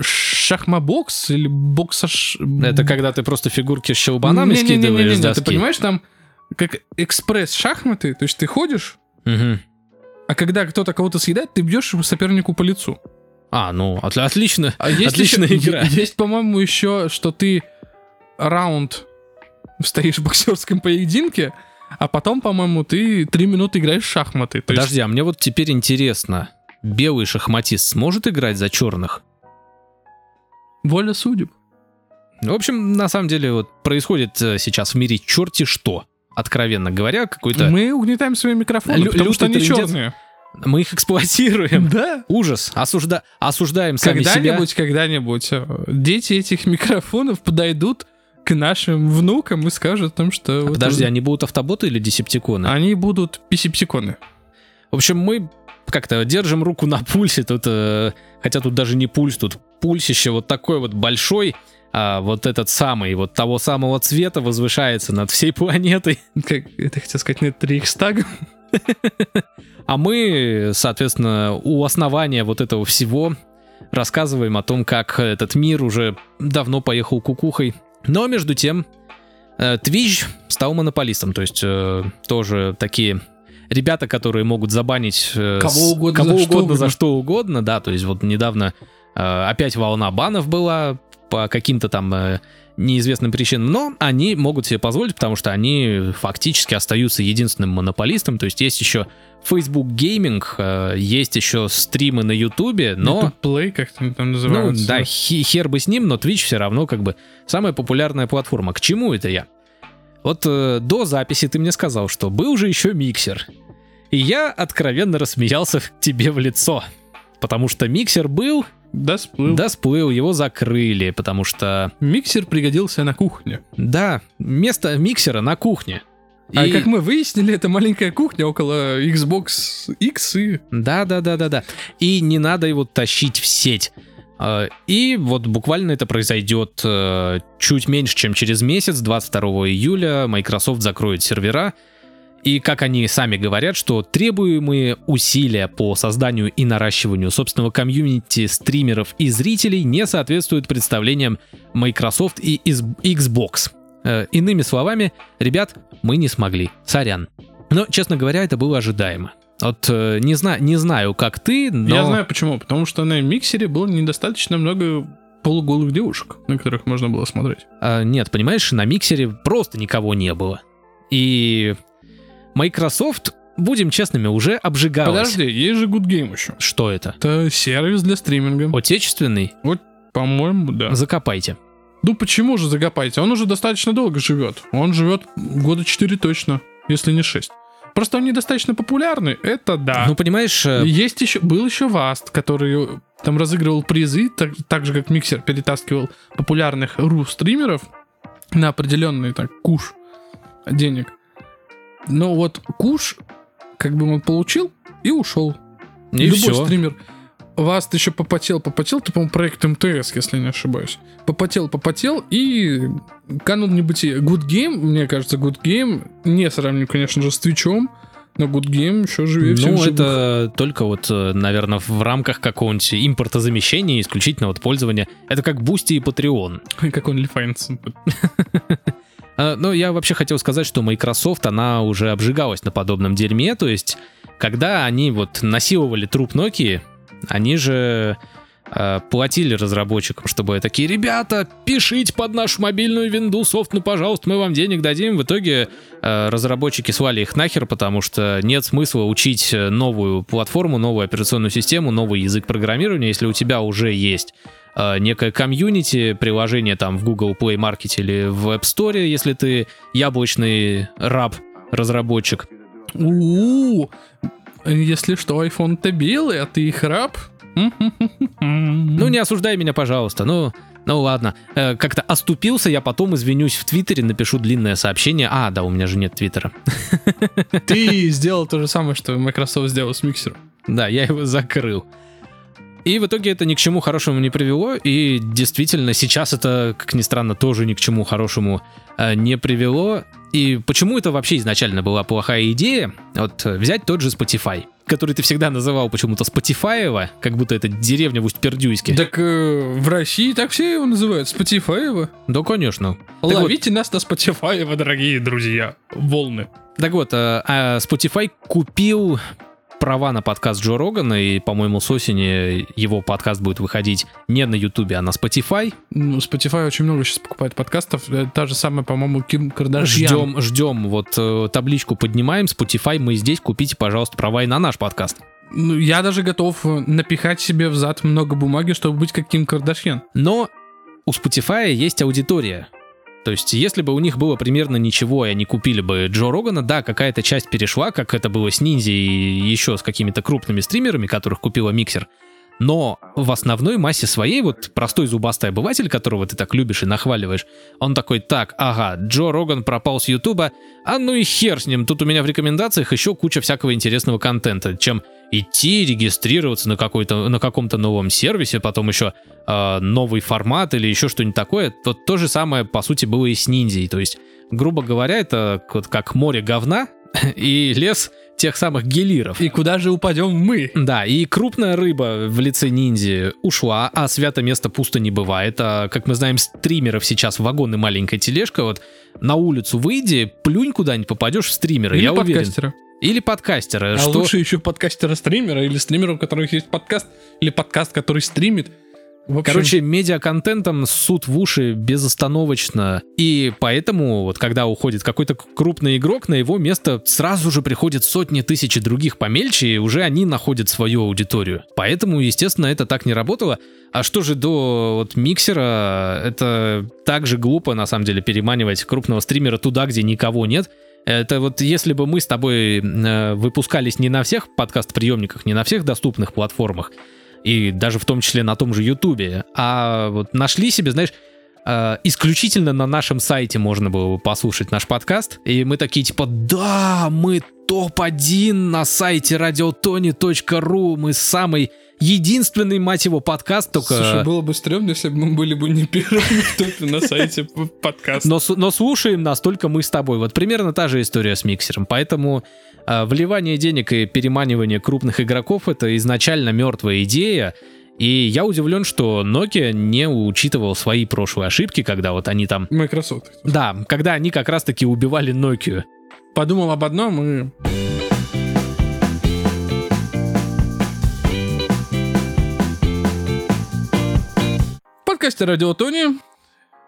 S1: шахмабокс или боксаш...
S2: мне- Это когда ты просто фигурки с щелбанами
S1: Не-не-не-не-не,
S2: скидываешь с
S1: Ты
S2: доски.
S1: понимаешь, там как экспресс-шахматы, то есть ты ходишь,
S2: Мгм.
S1: А когда кто-то кого-то съедает, ты бьешь сопернику по лицу.
S2: А, ну, от- отлично.
S1: А есть
S2: Отличная
S1: еще-
S2: игра.
S1: Есть, по-моему, еще, что ты раунд стоишь в боксерском поединке, а потом, по-моему, ты три минуты играешь в шахматы. То есть
S2: Подожди, а мне вот теперь интересно. Белый шахматист сможет играть за черных?
S1: воля судеб.
S2: В общем, на самом деле, вот происходит э, сейчас в мире черти что. Откровенно говоря, какой-то... Мы...
S1: Мы угнетаем свои микрофоны,
S2: Лю-
S1: потому что они черные.
S2: их эксплуатируем.
S1: Да.
S2: Ужас. Осужда... Осуждаем сами себя.
S1: Когда-нибудь, когда-нибудь э, дети этих микрофонов подойдут к нашим внукам и скажут о том, что...
S2: А
S1: вот
S2: Подожди, они будут автоботы или десептиконы?
S1: Они будут писипсиконы.
S2: В общем, мы как-то держим руку на пульсе. Тут, э, хотя тут даже не пульс, тут пульсище вот такой вот большой. А вот этот самый, вот того самого цвета возвышается над всей планетой. (laughs)
S1: Как это хотел сказать, нет, Рейхстаг. (laughs)
S2: А мы, соответственно, у основания вот этого всего рассказываем о том, как этот мир уже давно поехал кукухой. Но между тем, э, Twitch стал монополистом, то есть э, тоже такие ребята, которые могут забанить э,
S1: Кого угодно
S2: кого
S1: за что
S2: угодно за
S1: угодно.
S2: что угодно, да, то есть вот недавно э, опять волна банов была по каким-то там э, неизвестным причинам, но они могут себе позволить, потому что они фактически остаются единственным монополистом, то есть есть еще Facebook Gaming, э, есть еще стримы на YouTube, но...
S1: YouTube Play, как они там
S2: Ну,
S1: называются.
S2: да, хи- хер бы с ним, но Twitch все равно как бы самая популярная платформа. К чему это я? Вот э, до записи ты мне сказал, что был же еще миксер. И я откровенно рассмеялся (laughs) тебе в лицо. Потому что миксер был,
S1: Да, сплыл.
S2: да сплыл, его закрыли, потому что,
S1: Миксер пригодился на кухне.
S2: да, место миксера на кухне.
S1: А
S2: И-
S1: как мы выяснили, это маленькая кухня около Xbox X и...
S2: Да, да, да, да, да. И не надо его тащить в сеть. Э, И вот буквально это произойдет э, чуть меньше, чем через месяц, 22 июля Microsoft закроет сервера. И как они сами говорят, что требуемые усилия по созданию и наращиванию собственного комьюнити стримеров и зрителей не соответствуют представлениям Microsoft и Xbox. Э, Иными словами, ребят, мы не смогли. Сорян. Но, честно говоря, это было ожидаемо. Вот э, не, зна- не знаю, как ты, но...
S1: Я знаю почему. Потому что на миксере было недостаточно много полуголых девушек, на которых можно было смотреть.
S2: А, нет, понимаешь, на миксере просто никого не было. И Microsoft, будем честными, уже обжигалась.
S1: Подожди, есть же Good Game еще.
S2: Что это?
S1: Это сервис для стриминга.
S2: Отечественный?
S1: По-моему, да.
S2: Закопайте.
S1: Ну почему же закопайте? Он уже достаточно долго живет. Он живет года 4 точно, если не 6. Просто он недостаточно популярный, это да.
S2: Ну, понимаешь, э,
S1: Есть еще, был еще Васт, который э, там разыгрывал призы, так, так же как Миксер перетаскивал популярных ру-стримеров на определенный так куш денег. Но вот куш, как бы он получил и ушел.
S2: и
S1: Любой
S2: все.
S1: стример. Васт еще попотел, попотел, это, по-моему, проект МТС, если не ошибаюсь. Попотел, попотел и канул в небытие. Good Game, мне кажется, Good Game, не сравним, конечно же, с Твичом, но Good Game еще живее всех
S2: Ну,
S1: живых.
S2: это только вот, наверное, в рамках какого-нибудь импортозамещения, исключительно вот пользования. Это как Boosty и Patreon. (laughs)
S1: Как OnlyFans.
S2: А, Но я вообще хотел сказать, что Microsoft, она уже обжигалась на подобном дерьме, то есть, когда они вот насиловали труп Nokia, они же э, платили разработчикам, чтобы такие, ребята, пишите под нашу мобильную винду софт, ну, пожалуйста, мы вам денег дадим. В итоге э, разработчики свали их нахер, потому что нет смысла учить новую платформу, новую операционную систему, новый язык программирования, если у тебя уже есть э, некое комьюнити, приложение там в Google Play Market или в App Store, если ты яблочный раб, разработчик.
S1: у Если что, iPhone-то белый, а ты их раб? (laughs)
S2: Ну, не осуждай меня, пожалуйста. Ну, ну ладно. Э, как-то оступился, я потом извинюсь в Твиттере, напишу длинное сообщение. А, да, у меня же нет Твиттера.
S1: Ты сделал то же самое, что Microsoft сделал с миксером.
S2: Да, я его закрыл. И в итоге это ни к чему хорошему не привело, и действительно сейчас это, как ни странно, тоже ни к чему хорошему э, не привело. И почему это вообще изначально была плохая идея? Вот взять тот же Spotify, который ты всегда называл почему-то Spotify, как будто это деревня в Усть-Пердюйске.
S1: Так э, в России так все его называют, Spotify.
S2: Да, конечно. Так вот,
S1: Ловите нас на Spotify, дорогие друзья. Волны.
S2: Так вот, э, а Spotify купил права на подкаст Джо Рогана, и, по-моему, с осени его подкаст будет выходить не на Ютубе, а на Spotify.
S1: Ну, Spotify очень много сейчас покупает подкастов. Э, Та же самая, по-моему, Ким Кардашьян.
S2: Ждем, ждем, вот э, табличку поднимаем, Spotify, мы здесь, купите, пожалуйста, права и на наш подкаст.
S1: Ну, я даже готов э, напихать себе в зад много бумаги, чтобы быть как Ким Кардашьян.
S2: Но у Spotify есть аудитория. То есть, если бы у них было примерно ничего, и они купили бы Джо Рогана, да, какая-то часть перешла, как это было с Ниндзи и еще с какими-то крупными стримерами, которых купила Миксер. Но в основной массе своей, вот простой зубастый обыватель, которого ты так любишь и нахваливаешь, он такой, так, ага, Джо Роган пропал с Ютуба, а ну и хер с ним, тут у меня в рекомендациях еще куча всякого интересного контента, чем идти регистрироваться на, какой-то, на каком-то новом сервисе, потом еще э, новый формат или еще что-нибудь такое. Вот то же самое, по сути, было и с ниндзей. То есть, грубо говоря, это вот как море говна (laughs) и лес тех самых гелиров.
S1: И куда же упадем мы?
S2: Да, и крупная рыба в лице ниндзи ушла, а свято место пусто не бывает. А, как мы знаем, стримеров сейчас вагон и маленькая тележка. Вот на улицу выйди, плюнь куда-нибудь, попадешь в стримера,
S1: Или
S2: я уверен.
S1: подкастера.
S2: Или подкастера.
S1: А
S2: что...
S1: лучше еще подкастера-стримера или стримера, у которых есть подкаст, или подкаст, который стримит. В общем,
S2: Короче, медиаконтентом суд в уши безостановочно. И поэтому, вот когда уходит какой-то крупный игрок, на его место сразу же приходят сотни тысяч других помельче, и уже они находят свою аудиторию. Поэтому, естественно, это так не работало. А что же до вот миксера, это так же глупо, на самом деле, переманивать крупного стримера туда, где никого нет. Это вот если бы мы с тобой э, выпускались не на всех подкаст-приемниках, не на всех доступных платформах, и даже в том числе на том же Ютубе, а вот нашли себе, знаешь, э, исключительно на нашем сайте можно было бы послушать наш подкаст, и мы такие типа, да, мы топ-1 на сайте radiotony.ru, мы самый единственный, мать его, подкаст, только...
S1: Слушай, было бы стрёмно, если бы мы были бы не первыми (laughs) в топе на сайте п- подкаста.
S2: Но, но слушаем нас только мы с тобой. Вот примерно та же история с миксером. Поэтому вливание денег и переманивание крупных игроков это изначально мертвая идея. И я удивлен, что Nokia не учитывал свои прошлые ошибки, когда вот они там...
S1: Microsoft.
S2: Да, когда они как раз-таки убивали Nokia.
S1: Подумал об одном и... В подкасте «Радио Тони»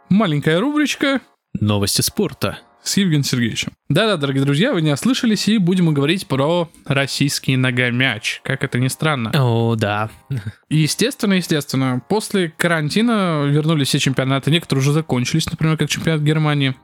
S1: маленькая рубричка
S2: Новости спорта.
S1: С Евгением Сергеевичем. Да-да, дорогие друзья, вы не ослышались, и будем говорить про российский ногомяч, как это ни странно.
S2: О, да.
S1: Естественно, естественно, после карантина вернулись все чемпионаты, некоторые уже закончились, например, как чемпионат Германии.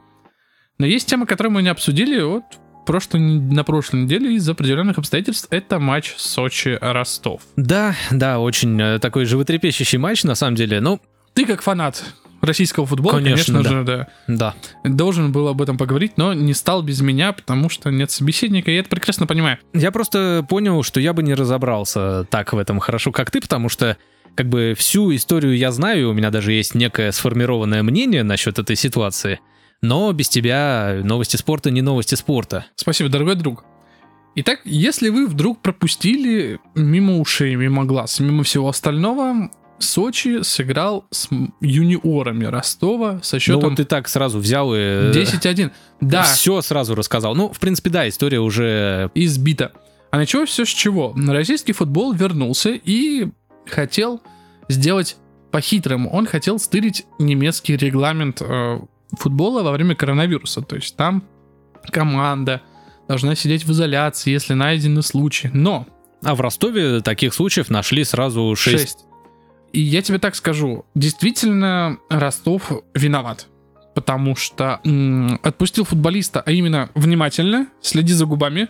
S1: Но есть тема, которую мы не обсудили вот прошлой, на прошлой неделе из-за определенных обстоятельств. Это матч Сочи-Ростов.
S2: Да, да, очень э, такой животрепещущий матч, на самом деле. Ну,
S1: Ты как фанат российского футбола,
S2: Конечно,
S1: конечно, же, да,
S2: да.
S1: должен был об этом поговорить, но не стал без меня, потому что нет собеседника, и я это прекрасно понимаю.
S2: Я просто понял, что я бы не разобрался так в этом хорошо, как ты, потому что как бы всю историю я знаю, у меня даже есть некое сформированное мнение насчет этой ситуации, но без тебя новости спорта не новости спорта.
S1: Спасибо, дорогой друг. Итак, если вы вдруг пропустили мимо ушей, мимо глаз, мимо всего остального, Сочи сыграл с юниорами Ростова со
S2: Ну
S1: счетом
S2: вот ты так сразу взял и...
S1: 10-1. Да,
S2: Все сразу рассказал. Ну, в принципе, да, история уже...
S1: избито. А началось все с чего? Российский футбол вернулся и хотел сделать по-хитрому. Он хотел стырить немецкий регламент э, футбола во время коронавируса. То есть там команда должна сидеть в изоляции, если найдены случаи. Но
S2: А в Ростове таких случаев нашли сразу 6.
S1: 6. И я тебе так скажу, действительно Ростов виноват. Потому что м, отпустил футболиста, а именно внимательно, следи за губами,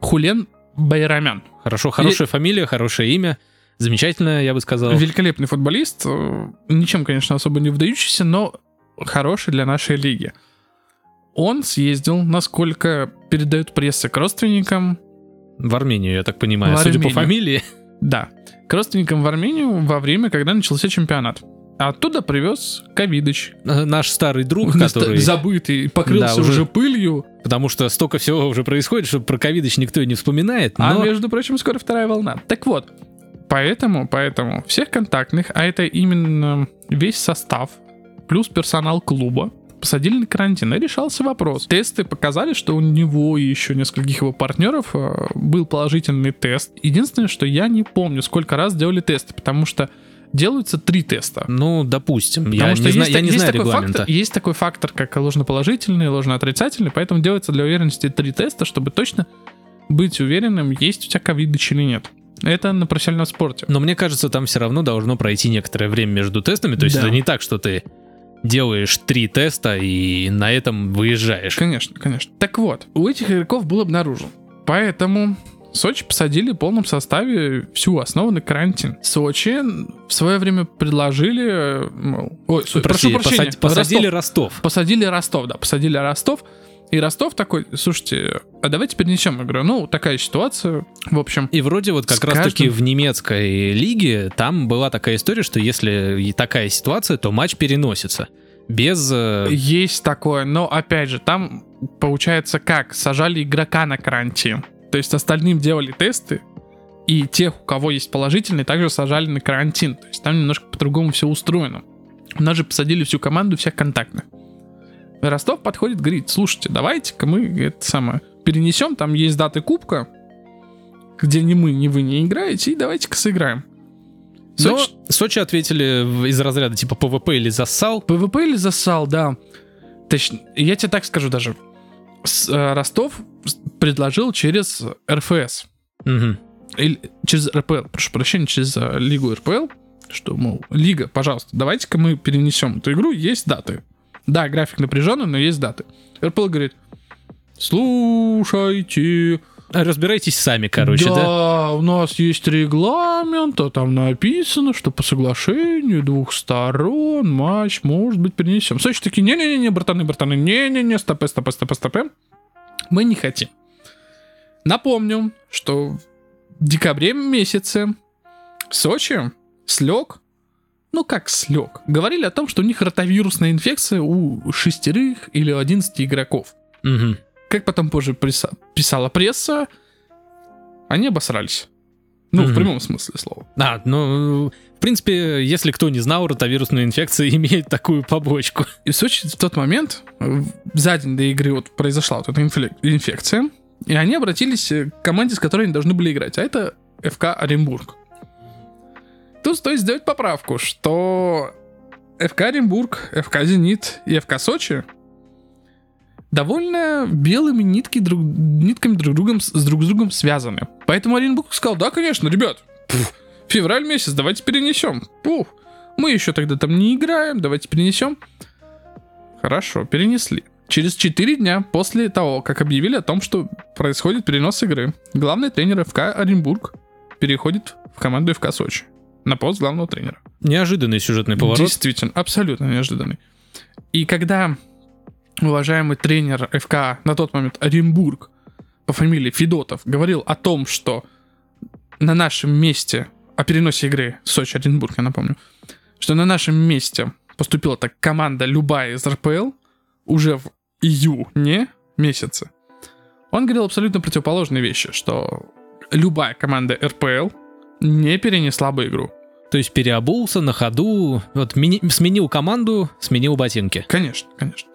S1: Хулен Байрамян.
S2: Хорошо, хорошая фамилия, хорошее имя. Замечательно, я бы сказал.
S1: Великолепный футболист, э, ничем, конечно, особо не выдающийся, но хороший для нашей лиги. Он съездил, насколько передает пресса, к родственникам,
S2: В Армению, я так понимаю,
S1: В
S2: судя по
S1: Армению.
S2: фамилии.
S1: Да, к родственникам в Армению во время, когда начался чемпионат. А оттуда привез Ковидыч,
S2: Э, Наш старый друг,
S1: Наста-
S2: который...
S1: забытый, покрылся
S2: Да, уже-
S1: уже пылью.
S2: Потому что столько всего уже происходит, что про ковидыч никто и не вспоминает.
S1: А
S2: Но
S1: между прочим, скоро вторая волна. Так вот, поэтому, поэтому всех контактных, а это именно весь состав, плюс персонал клуба, посадили на карантин, и решался вопрос. Тесты показали, что у него и еще нескольких его партнеров э, был положительный тест. Единственное, что я не помню, сколько раз делали тесты, потому что делаются три теста.
S2: Ну, допустим. Я
S1: Потому
S2: не,
S1: что
S2: знаю,
S1: есть,
S2: я не
S1: есть
S2: знаю
S1: такой
S2: регламента.
S1: фактор, есть такой фактор, как ложноположительный ложноотрицательный, поэтому делается для уверенности три теста, чтобы точно быть уверенным, есть у тебя ковидыч или нет. Это на профессиональном спорте.
S2: Но мне кажется, там все равно должно пройти некоторое время между тестами. То есть
S1: Да.
S2: это не так, что ты делаешь три теста и на этом выезжаешь.
S1: Конечно, конечно. Так вот, у этих игроков был обнаружен. Поэтому Сочи посадили в полном составе всю основу на карантин. Сочи в свое время предложили... Ой,
S2: Прости,
S1: прошу прощения.
S2: посад- посадили
S1: Ростов.
S2: Ростов.
S1: Посадили Ростов, да, посадили Ростов. И Ростов такой, слушайте, а давайте перенесем. Говорю, ну, такая ситуация, в общем.
S2: И вроде вот как раз-таки
S1: каждым-
S2: в немецкой лиге там была такая история, что если такая ситуация, то матч переносится. Без... э,
S1: Есть такое, но, опять же, там получается как? Сажали игрока на карантин. То есть остальным делали тесты, и тех, у кого есть положительный, также сажали на карантин. То есть там немножко по-другому все устроено. У нас же посадили всю команду всех контактных. Ростов подходит, говорит, слушайте, давайте-ка мы это самое перенесем, там есть даты кубка, где ни мы, ни вы не играете, и давайте-ка сыграем.
S2: Но
S1: Сочи-
S2: Сочи ответили из разряда типа PvP или зассал.
S1: PvP или зассал, да. Точно, я тебе так скажу даже. С- э, Ростов предложил через РФС.
S2: Мгм.
S1: Или через РПЛ, прошу прощения, через э, Лигу РПЛ. Что, мол, Лига, пожалуйста, давайте-ка мы перенесем эту игру, есть даты. Да, график напряженный, но есть даты. РПЛ говорит, слушайте,
S2: Разбирайтесь сами, короче, да?
S1: да, у нас есть регламент, а там написано, что по соглашению двух сторон матч может быть перенесем. Сочи такие, не-не-не, братаны, братаны, не-не-не, стопе, стопе, стопе, стопе. Мы не хотим. Напомню, что в декабре месяце Сочи слег, ну как слег, говорили о том, что у них ротовирусная инфекция у шестерых или одиннадцати игроков.
S2: Мгм.
S1: Как потом позже приса- писала пресса, они обосрались. Ну, в
S2: Мгм.
S1: прямом смысле слова.
S2: А, ну, в принципе, если кто не знал, ротовирусная инфекция (laughs) имеет такую побочку.
S1: И в Сочи в тот момент, за день до игры вот произошла вот эта инфекция, и они обратились э, к команде, с которой они должны были играть, а это ФК Оренбург. Тут стоит сделать поправку, что ФК Оренбург, ФК Зенит и ФК Сочи довольно белыми нитки друг, нитками друг другом, с друг с другом связаны. Поэтому Оренбург сказал, да, конечно, ребят, пф, февраль месяц, давайте перенесем. Пух, мы еще тогда там не играем, давайте перенесем. Хорошо, перенесли. Через 4 дня после того, как объявили о том, что происходит перенос игры, главный тренер ФК Оренбург переходит в команду ФК Сочи на пост главного тренера.
S2: Неожиданный сюжетный поворот.
S1: Действительно, абсолютно неожиданный. И когда уважаемый тренер ФК на тот момент Оренбург по фамилии Федотов говорил о том, что на нашем месте, о переносе игры Сочи-Оренбург, я напомню, что на нашем месте поступила так команда любая из РПЛ уже в июне месяце. Он говорил абсолютно противоположные вещи, что любая команда РПЛ не перенесла бы игру.
S2: То есть переобулся на ходу, вот мини- сменил команду, сменил ботинки.
S1: Конечно, конечно.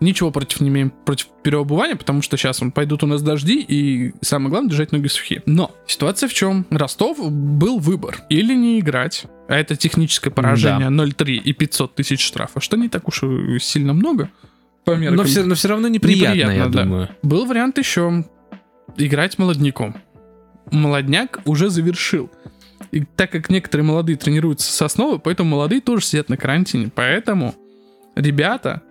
S1: Ничего против не имеем против переобувания, потому что сейчас он пойдут у нас дожди, и самое главное держать ноги сухие. Но ситуация в чем? Ростов был выбор. Или не играть, а это техническое поражение 0-3 и 500 тысяч штрафа, что не так уж и сильно много. По меркам.
S2: Но все, но все равно неприятно, я
S1: Неприятно, да.
S2: думаю.
S1: Был вариант еще играть молодняком. Молодняк уже завершил. И так как некоторые молодые тренируются с основы, поэтому молодые тоже сидят на карантине. Поэтому ребята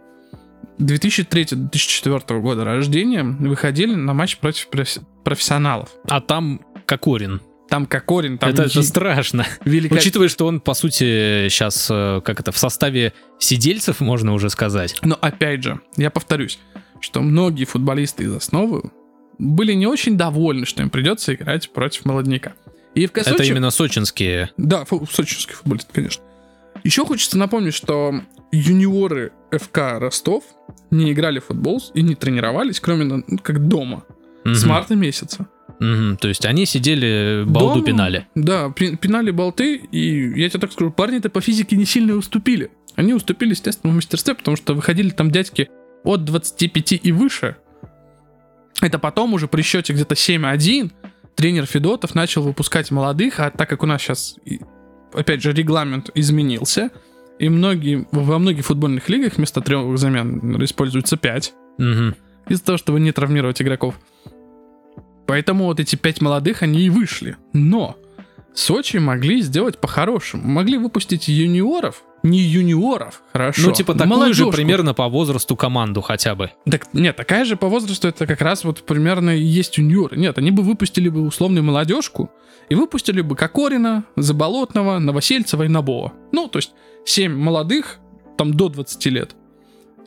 S1: 2003-2004 года рождения выходили на матч против профи- профессионалов.
S2: А там Кокорин.
S1: Там Кокорин, там
S2: это, это страшно.
S1: велика-
S2: Учитывая, что он, по сути, сейчас, как это, в составе сидельцев, можно уже сказать.
S1: Но опять же, я повторюсь, что многие футболисты из основы были не очень довольны, что им придется играть против молодняка. И в
S2: Это именно сочинские.
S1: Да, фу- сочинский футболист, конечно. Еще хочется напомнить, что юниоры ФК Ростов не играли в футбол и не тренировались, кроме ну, как дома, с
S2: Мгм.
S1: марта месяца.
S2: Мгм. То есть они сидели, балду
S1: Дома,
S2: пинали.
S1: Да, пи- пинали болты, и я тебе так скажу, парни-то по физике не сильно уступили. Они уступили, естественно, в мастерстве, потому что выходили там дядьки от 25 и выше. Это потом уже при счете где-то 7-1 тренер Федотов начал выпускать молодых, а так как у нас сейчас, опять же, регламент изменился, и многие, во многих футбольных лигах вместо трех замен используется 5
S2: Мгм.
S1: из-за того, чтобы не травмировать игроков. Поэтому вот эти пять молодых, они и вышли. Но Сочи могли сделать по-хорошему. Могли выпустить юниоров, не юниоров, хорошо.
S2: Ну, типа такую же
S1: молодежку.
S2: примерно по возрасту команду хотя бы.
S1: Так, нет, такая же по возрасту, это как раз вот примерно и есть юниоры. Нет, они бы выпустили бы условную молодежку и выпустили бы Кокорина, Заболотного, Новосельцева и Набова. Ну, то есть 7 молодых, там до 20 лет.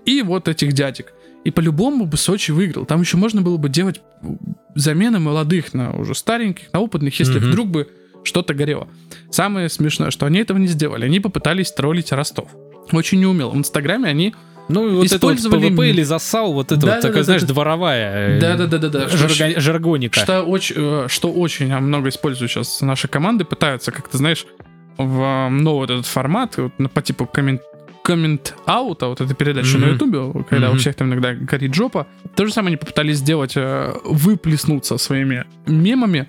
S1: И вот этих дядек. И по-любому бы Сочи выиграл. Там еще можно было бы делать замены молодых на уже стареньких, на опытных, если
S2: Мгм.
S1: вдруг бы что-то горело. Самое смешное, что они этого не сделали. Они попытались троллить Ростов. Очень неумело. В Инстаграме они
S2: Ну, вот это вот
S1: Использовали ми-
S2: или засал, вот это
S1: Да,
S2: вот
S1: да,
S2: такая,
S1: да,
S2: знаешь,
S1: да.
S2: дворовая. э,
S1: Да-да-да-да-да.
S2: жарго- Жаргоника.
S1: Что очень, э, что очень много используют сейчас наши команды, пытаются как-то, знаешь, в э, новый вот этот формат, вот, ну, по типу коммент коммент аута, вот эта передача на
S2: Мгм.
S1: ютубе, когда у
S2: Мгм.
S1: всех там иногда горит жопа. То же самое они попытались сделать, э, выплеснуться своими мемами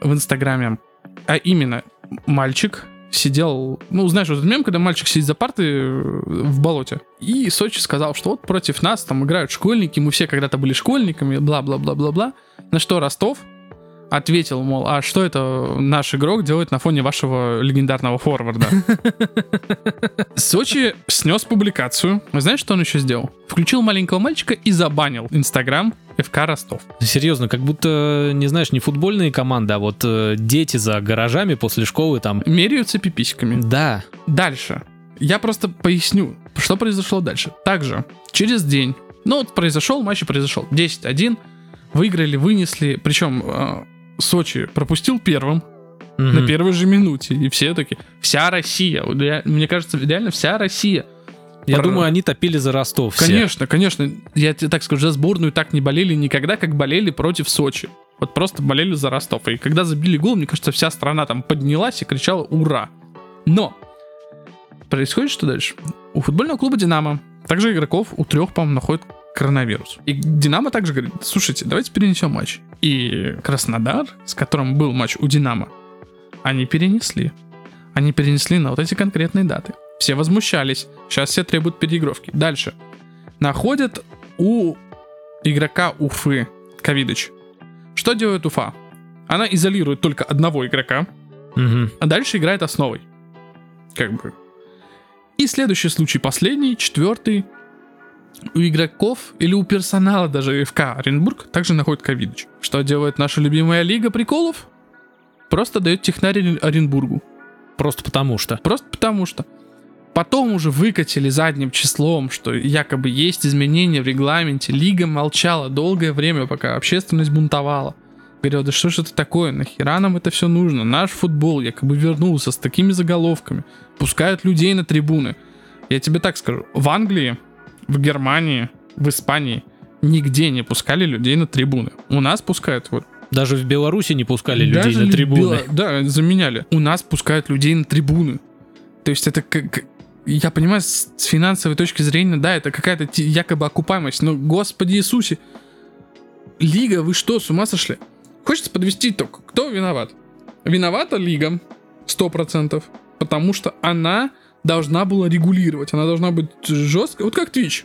S1: в инстаграме. А именно, мальчик сидел, ну, знаешь, вот этот мем, когда мальчик сидит за партой э, в болоте. И Сочи сказал, что вот против нас там играют школьники, мы все когда-то были школьниками, бла-бла-бла-бла-бла. На что Ростов ответил, мол, а что это наш игрок делает на фоне вашего легендарного форварда? Сочи снес публикацию. Знаешь, что он еще сделал? Включил маленького мальчика и забанил Инстаграм ФК Ростов.
S2: Серьезно, как будто, не знаешь, не футбольные команды, а вот э, дети за гаражами после школы там.
S1: Меряются пиписьками.
S2: Да.
S1: Дальше. Я просто поясню, что произошло дальше. Также, через день, ну вот произошел, матч и произошел. 10-1, выиграли, вынесли. Причем э, Сочи пропустил первым, на первой же минуте. И все таки вся Россия, мне кажется, реально вся Россия.
S2: Я
S1: Про-
S2: думаю, они топили за Ростов. все.
S1: Конечно, конечно. Я тебе так скажу, за сборную так не болели никогда, как болели против Сочи. Вот просто болели за Ростов. И когда забили гол, мне кажется, вся страна там поднялась и кричала «Ура!». Но происходит что дальше? У футбольного клуба «Динамо» также игроков у трех, по-моему, находит коронавирус. И «Динамо» также говорит, слушайте, давайте перенесем матч. И Краснодар, с которым был матч у «Динамо», они перенесли. Они перенесли на вот эти конкретные даты. Все возмущались. Сейчас все требуют переигровки. Дальше. Находят у игрока Уфы Ковидыч. Что делает Уфа? Она изолирует только одного игрока,
S2: Мгм.
S1: а дальше играет основой. Как бы. И следующий случай, последний, четвертый. У игроков или у персонала даже ФК Оренбург также находит ковидыч. Что делает наша любимая лига приколов? Просто дает технарь Орен- Оренбургу.
S2: Просто потому что.
S1: Просто потому что. Потом уже выкатили задним числом, что якобы есть изменения в регламенте. Лига молчала долгое время, пока общественность бунтовала. Говорила, да что же это такое, нахера нам это все нужно? Наш футбол якобы вернулся с такими заголовками. Пускают людей на трибуны. Я тебе так скажу, в Англии, в Германии, в Испании нигде не пускали людей на трибуны. У нас пускают вот
S2: Даже в Беларуси не пускали людей
S1: даже
S2: на трибуны.
S1: Бела- Да, заменяли. У нас пускают людей на трибуны. То есть это как... Я понимаю, с финансовой точки зрения, да, это какая-то якобы окупаемость, но, господи Иисусе, Лига, вы что, с ума сошли? Хочется подвести итог. Кто виноват? Виновата Лига, 100%, потому что она должна была регулировать, она должна быть жестко, вот как Twitch,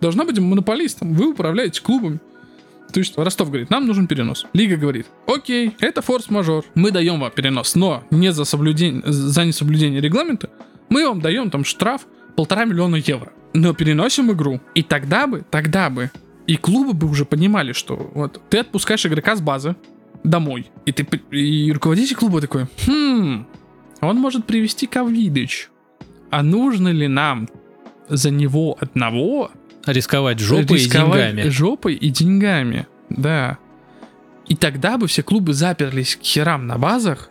S1: должна быть монополистом, вы управляете клубами. То есть Ростов говорит, нам нужен перенос. Лига говорит, окей, это форс-мажор, мы даем вам перенос, но не за соблюдение, за несоблюдение регламента, мы вам даем там штраф полтора миллиона евро. Но переносим игру. И тогда бы, тогда бы, и клубы бы уже понимали, что вот ты отпускаешь игрока с базы домой, и ты и руководитель клуба такой, хм, он может привести ковидыч. А нужно ли нам за него одного
S2: Рисковать жопой
S1: рисковать
S2: и деньгами.
S1: Жопой и деньгами, да. И тогда бы все клубы заперлись к херам на базах.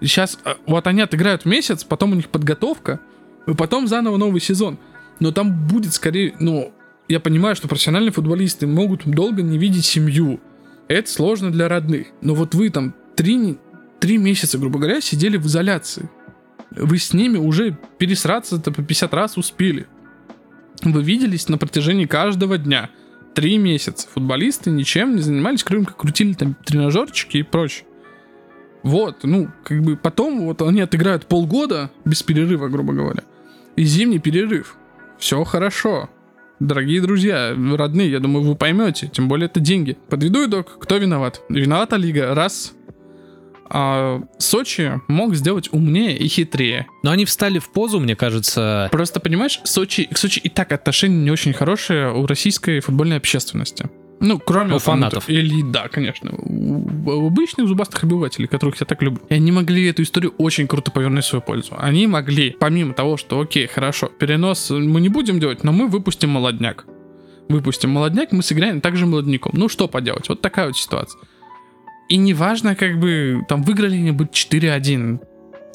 S1: Сейчас вот они отыграют месяц, потом у них подготовка, и потом заново новый сезон. Но там будет скорее, ну, я понимаю, что профессиональные футболисты могут долго не видеть семью. Это сложно для родных. Но вот вы там три, три месяца, грубо говоря, сидели в изоляции. Вы с ними уже пересраться-то по 50 раз успели. Вы виделись на протяжении каждого дня. Три месяца. Футболисты ничем не занимались, кроме как крутили там тренажерчики и прочее. Вот, ну, как бы потом вот они отыграют полгода без перерыва, грубо говоря. И зимний перерыв. Все хорошо. Дорогие друзья, родные, я думаю, вы поймете. Тем более это деньги. Подведу итог. Кто виноват? Виновата лига. Раз. А Сочи мог сделать умнее и хитрее.
S2: Но они встали в позу, мне кажется.
S1: Просто понимаешь, Сочи, к Сочи и так отношения не очень хорошие у российской футбольной общественности. Ну, кроме
S2: У фанатов.
S1: вот- Или, да, конечно. У, у обычных зубастых обывателей, которых я так люблю. И они могли эту историю очень круто повернуть в свою пользу. Они могли, помимо того, что, окей, хорошо, перенос мы не будем делать, но мы выпустим молодняк. Выпустим молодняк, мы сыграем также молодняком. Ну, что поделать? Вот такая вот ситуация. И неважно, как бы, там, выиграли они бы 4-1.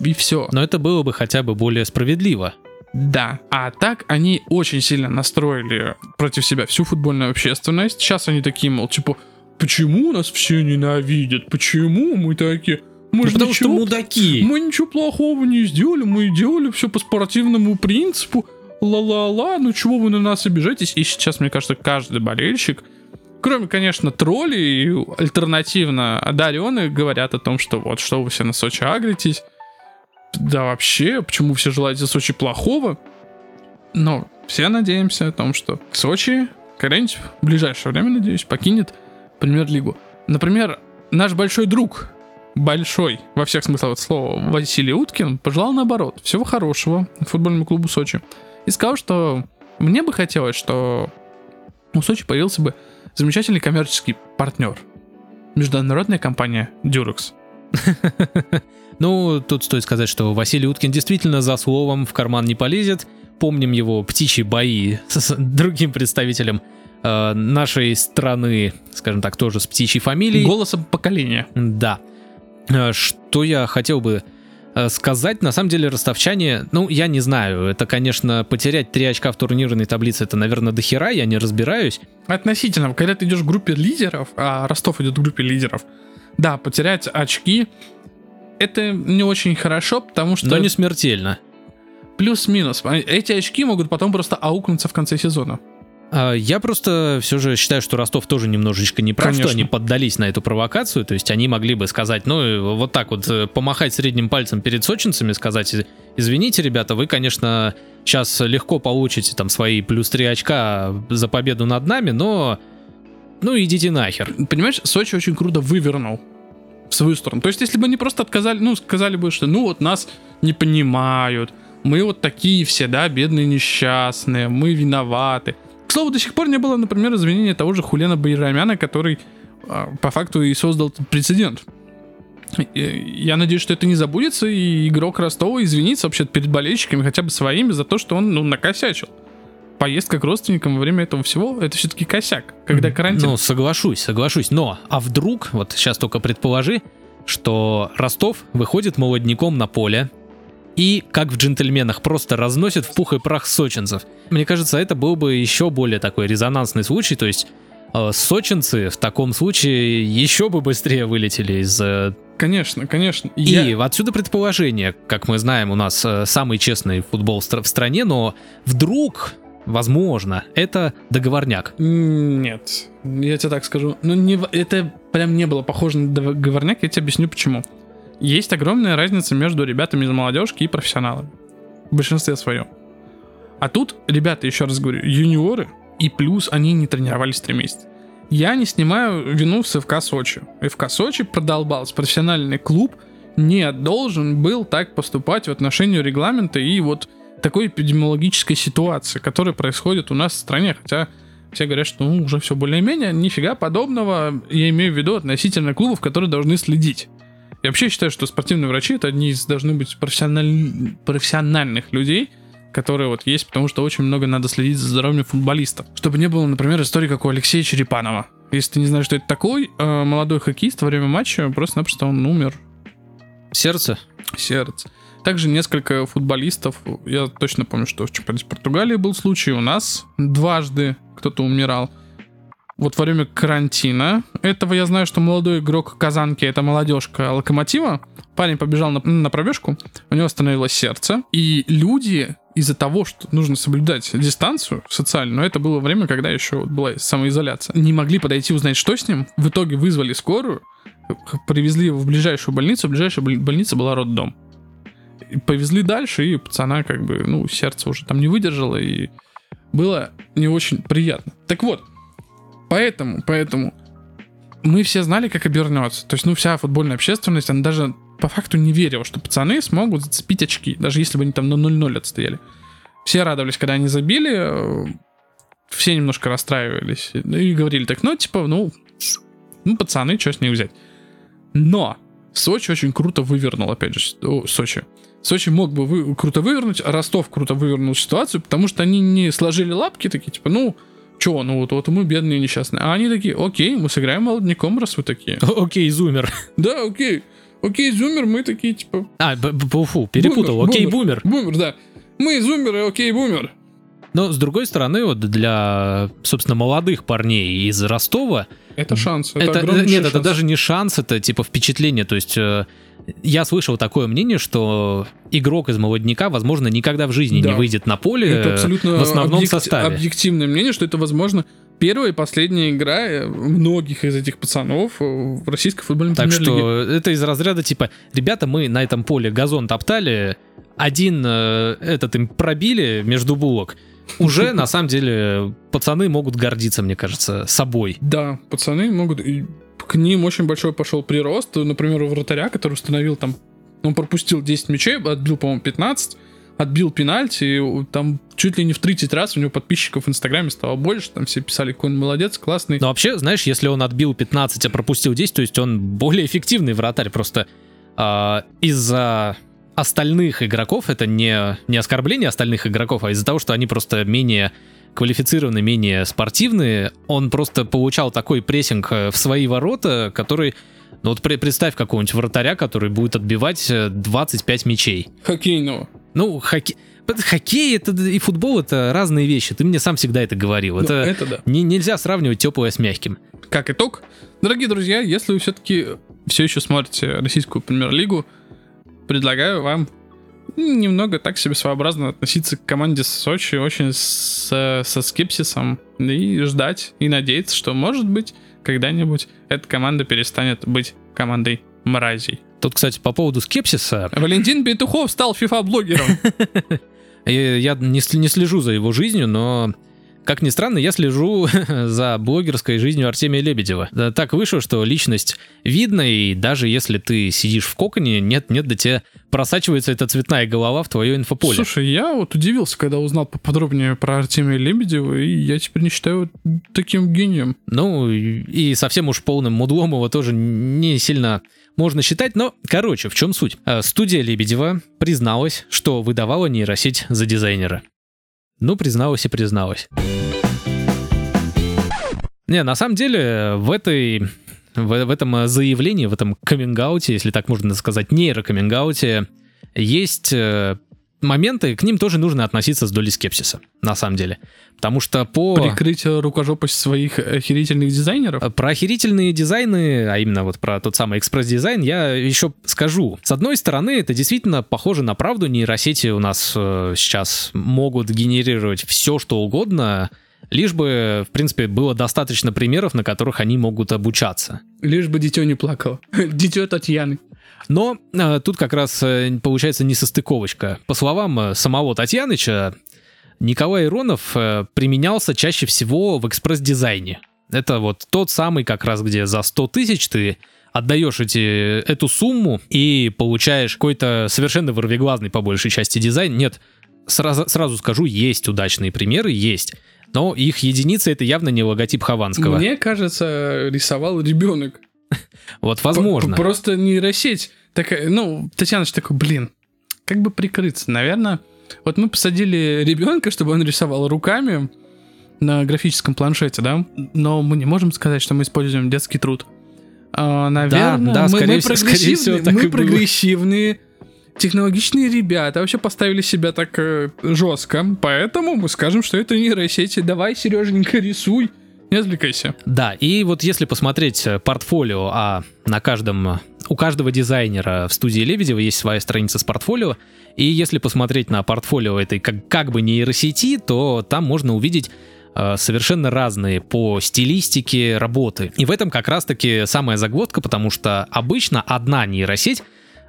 S1: И все.
S2: Но это было бы хотя бы более справедливо.
S1: Да. А так они очень сильно настроили против себя всю футбольную общественность. Сейчас они такие, мол, типа, почему нас все ненавидят? Почему мы такие? Мы
S2: Ну,
S1: же
S2: потому что
S1: ничего-
S2: мудаки.
S1: мы ничего плохого не сделали, мы делали все по спортивному принципу. Ла-ла-ла, ну чего вы на нас обижаетесь? И сейчас, мне кажется, каждый болельщик, кроме, конечно, троллей альтернативно одаренных, говорят о том, что вот, что вы все на Сочи агритесь. Да вообще, почему все желаете Сочи плохого? Но все надеемся о том, что Сочи когда-нибудь в ближайшее время, надеюсь, покинет премьер-лигу. Например, наш большой друг, большой, во всех смыслах этого слова, Василий Уткин, пожелал наоборот, всего хорошего футбольному клубу Сочи. И сказал, что мне бы хотелось, что у Сочи появился бы замечательный коммерческий партнер. Международная компания Durex. (laughs)
S2: Ну, тут стоит сказать, что Василий Уткин действительно за словом в карман не полезет. Помним его птичьи бои (laughs) с другим представителем э, нашей страны, скажем так, тоже с птичьей фамилией.
S1: Голосом поколения.
S2: Да. Э, Что я хотел бы сказать, на самом деле ростовчане, ну, я не знаю, это, конечно, потерять 3 очка в турнирной таблице, это, наверное, дохера, я не разбираюсь.
S1: Относительно, когда ты идешь в группе лидеров, а Ростов идет в группе лидеров, да, потерять очки это не очень хорошо, потому что
S2: Но не смертельно.
S1: плюс-минус. Эти очки могут потом просто аукнуться в конце сезона.
S2: А, Я просто все же считаю, что Ростов тоже немножечко не прав, что
S1: Конечно.
S2: они поддались на эту провокацию. То есть они могли бы сказать, ну, э, вот так вот э, помахать средним пальцем перед сочинцами, сказать, «Э, извините, ребята, вы, конечно, сейчас легко получите там свои плюс 3 очка за победу над нами, но ну идите нахер.
S1: Понимаешь, Сочи очень круто вывернул в свою сторону. То есть, если бы они просто отказали, ну, сказали бы, что ну вот нас не понимают, мы вот такие все, да, бедные, несчастные, мы виноваты. Слову, до сих пор не было, например, извинения того же Хулена Байрамяна, который а, по факту и создал прецедент. Я надеюсь, что это не забудется, и игрок Ростова извинится вообще перед болельщиками, хотя бы своими, за то, что он, ну, накосячил. Поездка к родственникам во время этого всего, это все-таки косяк. Когда карантин.
S2: Ну, соглашусь, соглашусь. Но, а вдруг, вот сейчас только предположи, что Ростов выходит молодняком на поле и, как в джентльменах, просто разносит в пух и прах сочинцев. Мне кажется, это был бы еще более такой резонансный случай, то есть э, сочинцы в таком случае еще бы быстрее вылетели из... э,
S1: Конечно, конечно.
S2: И
S1: Я-
S2: отсюда предположение, как мы знаем, у нас э, самый честный футбол в стра- в стране, но вдруг, возможно, это договорняк.
S1: Нет, я тебе так скажу. Ну, не, это прям не было похоже на договорняк, я тебе объясню почему. Есть огромная разница между ребятами из молодежки и профессионалами. В большинстве своем. А тут, ребята, еще раз говорю, юниоры, и плюс они не тренировались три месяца. Я не снимаю вину с ФК Сочи. ФК Сочи продолбался. Профессиональный клуб не должен был так поступать в отношении регламента и вот такой эпидемиологической ситуации, которая происходит у нас в стране. Хотя все говорят, что ну, уже все более-менее, нифига подобного. Я имею в виду относительно клубов, которые должны следить. Я вообще считаю, что спортивные врачи это одни из должны быть профессиональ- профессиональных людей, которые вот есть, потому что очень много надо следить за здоровьем футболистов. Чтобы не было, например, истории, как у Алексея Черепанова. Если ты не знаешь, что это такой, э, молодой хоккеист во время матча просто-напросто он умер
S2: Сердце?
S1: сердце. Также несколько футболистов, я точно помню, что в чемпионате Португалии был случай, у нас дважды кто-то умирал. Вот во время карантина, этого я знаю, что молодой игрок Казанки, это молодежка Локомотива, парень побежал на, на пробежку, у него остановилось сердце, и люди из-за того, что нужно соблюдать дистанцию социальную, это было время, когда еще была самоизоляция, не могли подойти узнать, что с ним, в итоге вызвали скорую, привезли его в ближайшую больницу, ближайшая боль- больница была роддом. И повезли дальше, и пацана как бы, ну, сердце уже там не выдержало, и было не очень приятно. Так вот, поэтому, поэтому мы все знали, как обернется. То есть, ну, вся футбольная общественность, она даже по факту не верила, что пацаны смогут зацепить очки, даже если бы они там на 0-0 отстояли. Все радовались, когда они забили, э, все немножко расстраивались ну, и говорили так, ну, типа, ну, ну, пацаны, что с них взять. Но Сочи очень круто вывернул, опять же, о, Сочи. Сочи мог бы вы- круто вывернуть, а Ростов круто вывернул ситуацию, потому что они не сложили лапки такие, типа, ну, чё, ну вот, вот мы бедные несчастные. А они такие, окей, мы сыграем молодняком, раз вы такие. (laughs)
S2: Окей, зумер.
S1: Да, окей, окей, зумер, мы такие, типа,
S2: А, б- б- фу, перепутал.
S1: Бумер,
S2: Окей,
S1: бумер.
S2: бумер.
S1: да. Мы зумеры, окей, бумер.
S2: Но, с другой стороны, вот для, собственно, молодых парней из Ростова,
S1: Это шанс, это,
S2: это, нет, это
S1: шанс.
S2: даже не шанс, это типа впечатление. То есть э, я слышал такое мнение, что игрок из молодняка, возможно, никогда в жизни
S1: Да.
S2: не выйдет на поле
S1: Это
S2: э,
S1: абсолютно
S2: в основном
S1: объек-
S2: составе.
S1: объективное мнение, что это, возможно, первая и последняя игра э, многих из этих пацанов э, в российской футбольной
S2: Так что это из разряда типа, ребята, мы на этом поле газон топтали, один э, этот им пробили между булок. Уже (laughs) на самом деле пацаны могут гордиться, мне кажется, собой.
S1: Да, пацаны могут... и к ним очень большой пошел прирост. Например, у вратаря, который установил там... Он пропустил 10 мячей, отбил, по-моему, 15, отбил пенальти, и там чуть ли не в 30 раз у него подписчиков в Инстаграме стало больше, там все писали, какой он молодец, классный.
S2: Но вообще, знаешь, если он отбил 15, а пропустил 10, то есть он более эффективный вратарь. Просто а, из-за остальных игроков, это не, не оскорбление остальных игроков, а из-за того, что они просто менее квалифицированы, менее спортивные, он просто получал такой прессинг э, в свои ворота, который Ну вот представь какого-нибудь вратаря, который будет отбивать э, 25 мячей.
S1: Хоккейного.
S2: Ну, хоккей... Хоккей это и футбол это разные вещи. Ты мне сам всегда это говорил.
S1: Ну,
S2: Это,
S1: это да.
S2: не- нельзя сравнивать теплое с мягким.
S1: Как итог, дорогие друзья, если вы все-таки все еще смотрите российскую премьер-лигу, предлагаю вам немного так себе своеобразно относиться к команде Сочи очень с- со скепсисом и ждать и надеяться, что может быть когда-нибудь эта команда перестанет быть командой мразей.
S2: Тут, кстати, по поводу скепсиса,
S1: Валентин Петухов стал FIFA-блогером.
S2: э, (laughs) я не, сл- не слежу за его жизнью, но, как ни странно, я слежу (laughs) за блогерской жизнью Артемия Лебедева. Да, Так вышло, что личность видна, и даже если ты сидишь в коконе, нет-нет, до тебя просачивается эта цветная голова в твое инфополе.
S1: Слушай, я вот удивился, когда узнал поподробнее про Артемия Лебедева, и я теперь не считаю таким гением.
S2: Ну, и совсем уж полным мудлом его тоже не сильно можно считать, но, короче, в чем суть? Э, Студия Лебедева призналась, что выдавала нейросеть за дизайнера. Ну, призналась и призналась. Не, на самом деле, в этой... В, в этом э, заявлении, в этом каминг если так можно сказать, нейрокаминг есть э, моменты, к ним тоже нужно относиться с долей скепсиса, на самом деле. Потому что по...
S1: Прикрыть э, рукожопость своих охерительных дизайнеров.
S2: А Про охерительные дизайны, а именно вот про тот самый экспресс-дизайн, я еще скажу. С одной стороны, это действительно похоже на правду. Нейросети у нас э, сейчас могут генерировать все, что угодно, лишь бы, в принципе, было достаточно примеров, на которых они могут обучаться.
S1: Лишь бы дитё не плакало. (laughs) Дитё Татьяны.
S2: Но э, тут как раз э, получается несостыковочка. По словам э, самого Татьяныча, Николай Иронов э, применялся чаще всего в экспресс-дизайне. Это вот тот самый как раз, где за 100 тысяч ты отдаешь эти, эту сумму и получаешь какой-то совершенно вырвиглазный по большей части дизайн. Нет, сразу, сразу скажу, есть удачные примеры, есть. Но их единица это явно не логотип Хованского.
S1: Мне кажется, рисовал ребенок. (laughs)
S2: Вот возможно.
S1: Просто нейросеть такая, ну, Татьяна же такой, блин, как бы прикрыться, наверное. Вот мы посадили ребенка, чтобы он рисовал руками на графическом планшете, да, но мы не можем сказать, что мы используем детский труд. А, наверное,
S2: да,
S1: мы,
S2: скорее
S1: мы
S2: всего- скорее всего,
S1: прогрессивные,
S2: так
S1: мы
S2: было.
S1: прогрессивные, технологичные ребята, вообще поставили себя так э, жестко, поэтому мы скажем, что это нейросети. Давай, Сереженька, рисуй, не отвлекайся.
S2: Да, и вот если посмотреть э, портфолио, а на каждом, э, у каждого дизайнера в студии Лебедева есть своя страница с портфолио, и если посмотреть на портфолио этой как, как бы нейросети, то там можно увидеть э, совершенно разные по стилистике работы. И в этом как раз-таки самая загвоздка, потому что обычно одна нейросеть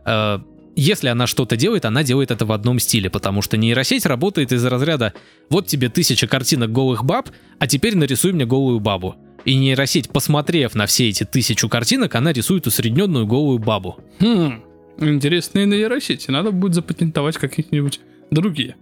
S2: э, если она что-то делает, она делает это в одном стиле, потому что нейросеть работает из разряда «вот тебе тысяча картинок голых баб, а теперь нарисуй мне голую бабу». И нейросеть, посмотрев на все эти тысячу картинок, она рисует усредненную голую бабу.
S1: Хм, интересные нейросети. Надо будет запатентовать какие-нибудь другие.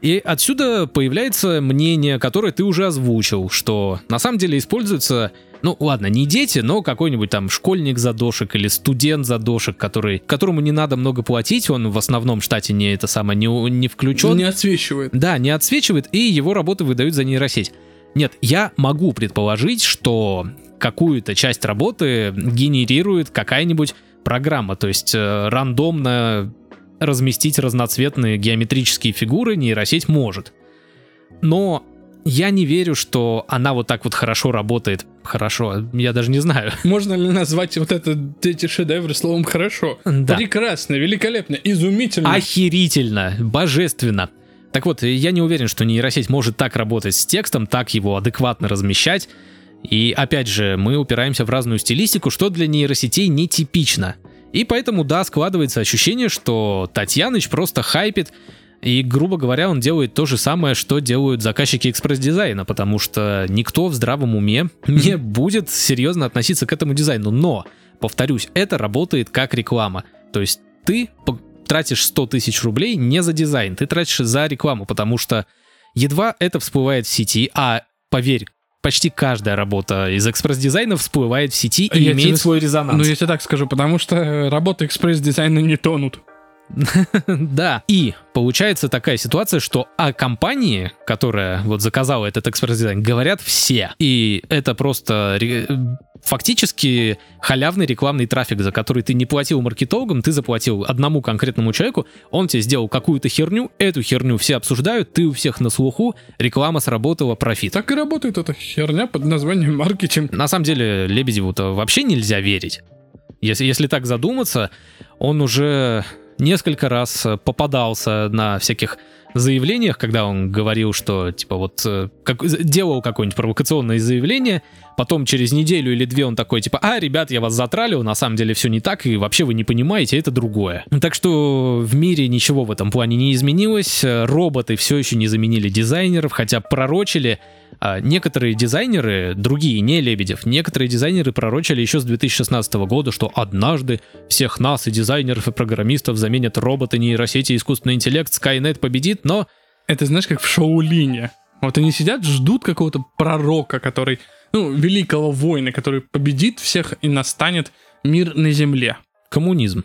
S2: И отсюда появляется мнение, которое ты уже озвучил, что на самом деле используется, ну ладно, не дети, но какой-нибудь там школьник-задошек или студент-задошек, который, которому не надо много платить, он в основном штате не это самое, не, не включен.
S1: Не отсвечивает.
S2: Да, не отсвечивает, и его работы выдают за нейросеть. Нет, я могу предположить, что какую-то часть работы генерирует какая-нибудь программа, то есть э, рандомно разместить разноцветные геометрические фигуры нейросеть может. Но я не верю, что она вот так вот хорошо работает. Хорошо, я даже не знаю. (laughs)
S1: Можно ли назвать вот это, эти шедевры словом «хорошо»?
S2: Да.
S1: Прекрасно, великолепно, изумительно.
S2: Охерительно, божественно. Так вот, я не уверен, что нейросеть может так работать с текстом, так его адекватно размещать. И опять же, мы упираемся в разную стилистику, что для нейросетей нетипично. И поэтому, да, складывается ощущение, что Татьяныч просто хайпит, и, грубо говоря, он делает то же самое, что делают заказчики экспресс-дизайна, потому что никто в здравом уме (laughs) не будет серьезно относиться к этому дизайну. Но, повторюсь, это работает как реклама. То есть ты тратишь 100 тысяч рублей не за дизайн, ты тратишь за рекламу, потому что едва это всплывает в сети, а поверь, почти каждая работа из экспресс-дизайна всплывает в сети и
S1: Я
S2: имеет свой резонанс.
S1: Ну, я тебе так скажу, потому что работы экспресс-дизайна не тонут. (laughs)
S2: Да. И получается такая ситуация, что о компании, которая вот заказала этот экспресс-дизайн, говорят все. И это просто фактически халявный рекламный трафик, за который ты не платил маркетологам, ты заплатил одному конкретному человеку, он тебе сделал какую-то херню, эту херню все обсуждают, ты у всех на слуху, реклама сработала, профит.
S1: Так и работает эта херня под названием маркетинг.
S2: На самом деле Лебедеву-то вообще нельзя верить. Если, если так задуматься, он уже несколько раз попадался на всяких заявлениях, когда он говорил, что типа вот э, как, делал какое-нибудь провокационное заявление, потом через неделю или две он такой типа, а, ребят, я вас затралил, на самом деле все не так, и вообще вы не понимаете, это другое. Так что в мире ничего в этом плане не изменилось, роботы все еще не заменили дизайнеров, хотя пророчили, а некоторые дизайнеры, другие, не Лебедев, некоторые дизайнеры пророчили еще с 2016 года, что однажды всех нас и дизайнеров, и программистов заменят роботы, нейросети, искусственный интеллект, Skynet победит, но...
S1: Это знаешь, как в Шоулине. Вот они сидят, ждут какого-то пророка, который, ну, великого воина, который победит всех и настанет мир на земле.
S2: Коммунизм.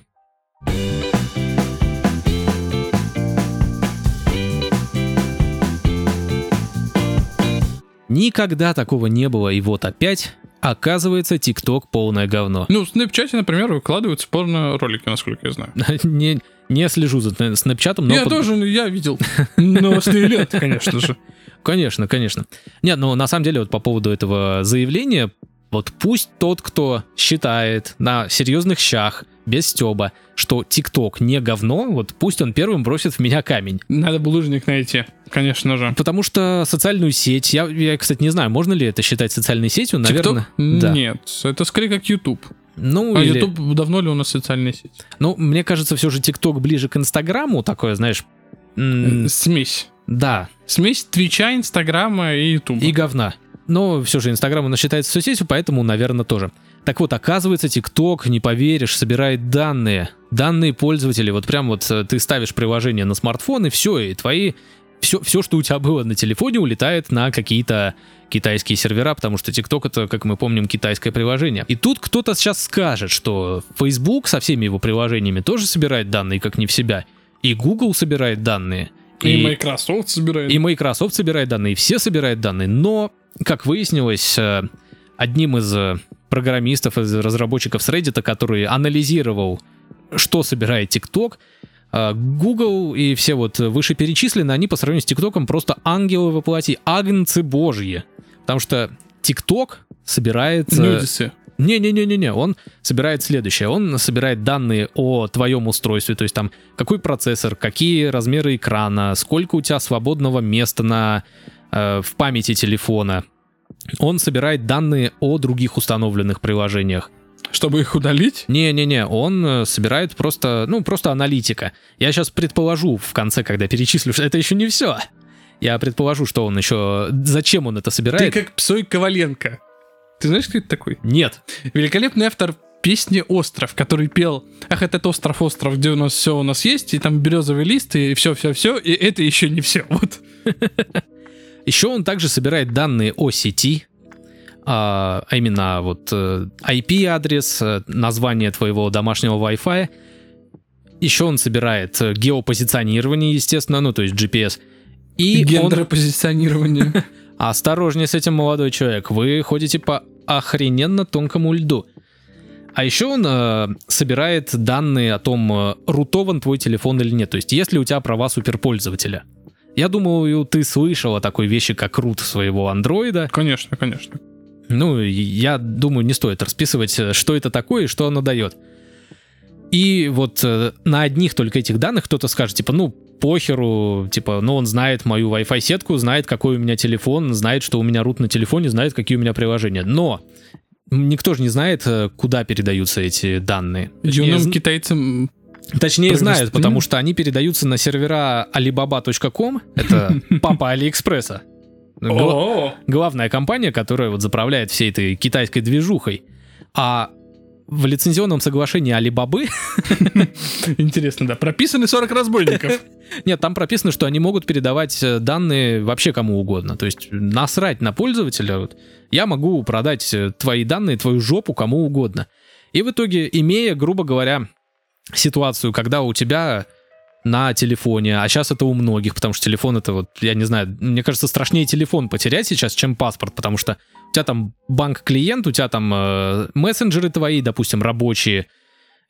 S2: Никогда такого не было, и вот опять Оказывается, ТикТок полное говно.
S1: Ну, в Снэпчате, например, выкладываются порно-ролики, насколько я знаю. (laughs)
S2: не, не слежу за Снэпчатом, но...
S1: Я под... тоже, я видел. (laughs) Новостные ленты, конечно же.
S2: Конечно, конечно. Нет, ну, на самом деле, вот по поводу этого заявления, вот пусть тот, кто считает на серьезных щах, без стеба, что ТикТок не говно, вот пусть он первым бросит в меня камень.
S1: Надо булыжник найти, конечно же.
S2: Потому что социальную сеть, я, я кстати, не знаю, можно ли это считать социальной сетью, наверное.
S1: TikTok? Да. Нет, это скорее как YouTube.
S2: Ну,
S1: а
S2: или...
S1: YouTube давно ли у нас социальная сеть?
S2: Ну, мне кажется, все же ТикТок ближе к Инстаграму, такое, знаешь...
S1: М- Смесь.
S2: Да.
S1: Смесь Твича, Инстаграма и Ютуба.
S2: И говна. Но все же Инстаграм у нас считается соцсетью, поэтому, наверное, тоже. Так вот, оказывается, ТикТок, не поверишь, собирает данные. Данные пользователей. Вот прям вот э, ты ставишь приложение на смартфон, и все, и твои... Все, все, что у тебя было на телефоне, улетает на какие-то китайские сервера, потому что TikTok это, как мы помним, китайское приложение. И тут кто-то сейчас скажет, что Facebook со всеми его приложениями тоже собирает данные, как не в себя. И Google собирает данные.
S1: И, и Microsoft собирает.
S2: И Microsoft собирает данные, и все собирают данные. Но, как выяснилось, э, одним из э, программистов, из разработчиков с Reddit, который анализировал, что собирает TikTok, э, Google и все вот вышеперечисленные, они по сравнению с ТикТоком просто ангелы воплоти, агнцы божьи. Потому что TikTok собирает...
S1: Нюдисы.
S2: Не-не-не-не-не, он собирает следующее. Он собирает данные о твоем устройстве, то есть там какой процессор, какие размеры экрана, сколько у тебя свободного места на, э, в памяти телефона, он собирает данные о других установленных приложениях.
S1: Чтобы их удалить?
S2: Не-не-не, он э, собирает просто, ну, просто аналитика. Я сейчас предположу в конце, когда перечислю, что это еще не все. Я предположу, что он еще... Зачем он это собирает?
S1: Ты как Псой Коваленко. Ты знаешь, кто это такой?
S2: Нет.
S1: Великолепный автор песни «Остров», который пел «Ах, этот остров, остров, где у нас все у нас есть, и там березовый лист, и все-все-все, и это еще не все». Вот. (laughs)
S2: Еще он также собирает данные о сети, а, а именно вот IP-адрес, э, э, название твоего домашнего Wi-Fi. Еще он собирает э, геопозиционирование, естественно, ну то есть GPS.
S1: И гендеропозиционирование. Он... (laughs)
S2: Осторожнее с этим, молодой человек. Вы ходите по охрененно тонкому льду. А еще он э, собирает данные о том, э, рутован твой телефон или нет. То есть, есть ли у тебя права суперпользователя. Я думаю, ты слышал о такой вещи, как рут своего андроида.
S1: Конечно, конечно.
S2: Ну, я думаю, не стоит расписывать, что это такое и что оно дает. И вот э, на одних только этих данных кто-то скажет, типа, ну, похеру, типа, ну, он знает мою Wi-Fi сетку, знает, какой у меня телефон, знает, что у меня рут на телефоне, знает, какие у меня приложения. Но никто же не знает, э, куда передаются эти данные.
S1: Юным китайцам
S2: Точнее знают, потому что они передаются на сервера alibaba.com, это (laughs) папа Алиэкспресса. Главная компания, которая вот заправляет всей этой китайской движухой. А в лицензионном соглашении Алибабы... (laughs)
S1: Интересно, да. Прописаны 40 разбойников. (laughs)
S2: Нет, там прописано, что они могут передавать э, данные вообще кому угодно. То есть насрать на пользователя. Я могу продать э, твои данные, твою жопу кому угодно. И в итоге, имея, грубо говоря, ситуацию, когда у тебя на телефоне, а сейчас это у многих, потому что телефон это вот, я не знаю, мне кажется, страшнее телефон потерять сейчас, чем паспорт, потому что у тебя там банк-клиент, у тебя там э, мессенджеры твои, допустим, рабочие,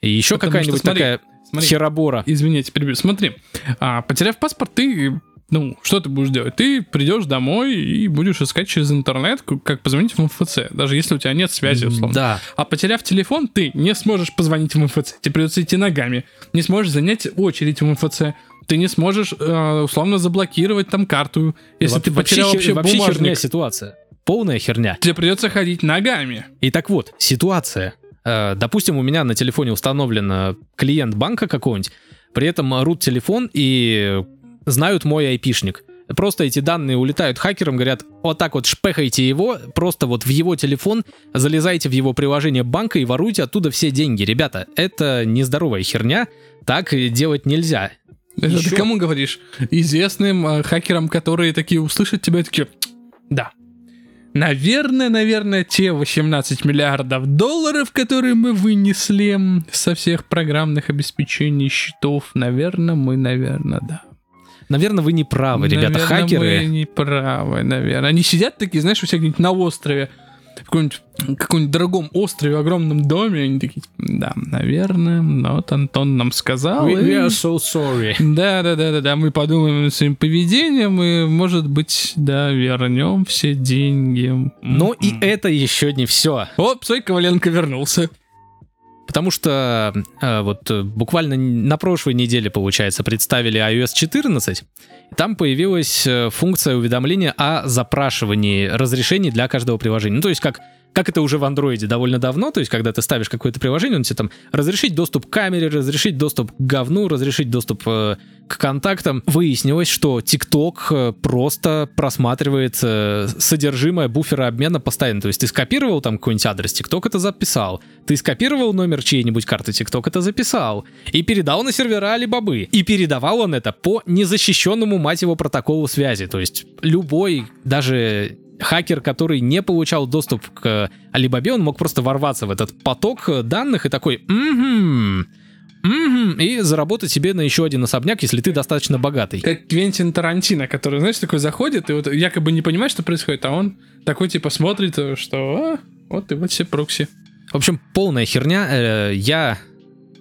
S2: и еще какая-нибудь такая
S1: смотри.
S2: херобора.
S1: Извините, перебью. Смотри, а, потеряв паспорт, ты ну, что ты будешь делать? Ты придешь домой и будешь искать через интернет, как позвонить в МФЦ, даже если у тебя нет связи, условно.
S2: Да.
S1: А потеряв телефон, ты не сможешь позвонить в МФЦ. Тебе придется идти ногами. Не сможешь занять очередь в МФЦ. Ты не сможешь, э, условно, заблокировать там карту, если ты потерял вообще,
S2: вообще херня
S1: бумажник.
S2: ситуация. Полная херня.
S1: Тебе придется ходить ногами.
S2: И так вот, ситуация. Э, Допустим, у меня на телефоне установлен э, клиент банка какого-нибудь, при этом рут телефон и знают мой айпишник. Просто эти данные улетают хакерам, говорят, вот так вот шпехайте его, просто вот в его телефон, залезайте в его приложение банка и воруйте оттуда все деньги. Ребята, это нездоровая херня, так делать нельзя.
S1: Это
S2: Ещё-
S1: ты кому говоришь? Известным э, хакерам, которые такие услышат тебя и такие, да. Наверное, наверное, те 18 миллиардов долларов, которые мы вынесли со всех программных обеспечений счетов, наверное, мы, наверное, да.
S2: Наверное, вы не правы, ребята,
S1: Наверное,
S2: хакеры.
S1: мы не правы, наверное. Они сидят такие, знаешь, у себя где-нибудь на острове, в каком-нибудь, каком-нибудь дорогом острове, огромном доме, они такие, да, наверное, ну вот Антон нам сказал.
S2: We, we are so sorry.
S1: Да, да, да, да, да. Мы подумаем над своим поведением и, может быть, да, вернем все деньги.
S2: Но и
S1: М-м.
S2: это еще не все.
S1: О, Псой Коваленко вернулся.
S2: Потому что э, вот э, буквально на прошлой неделе, получается, представили iOS 14. И там появилась э, функция уведомления о запрашивании разрешений для каждого приложения. Ну, то есть как как это уже в андроиде довольно давно, то есть когда ты ставишь какое-то приложение, он тебе там разрешить доступ к камере, разрешить доступ к говну, разрешить доступ э, к контактам. Выяснилось, что TikTok э, просто просматривает э, содержимое буфера обмена постоянно. То есть ты скопировал там какой-нибудь адрес, TikTok это записал. Ты скопировал номер чьей-нибудь карты, TikTok это записал. И передал на сервера Алибабы. И передавал он это по незащищенному, мать его, протоколу связи. То есть любой, даже хакер, который не получал доступ к Алибабе, он мог просто ворваться в этот поток данных и такой, «Мгм, мгм», и заработать себе на еще один особняк, если ты достаточно богатый.
S1: Как Квентин Тарантино, который, знаешь, такой заходит и вот якобы не понимает, что происходит, а он такой типа смотрит, что «А, вот и вот все прокси.
S2: В общем, полная херня. Э, Я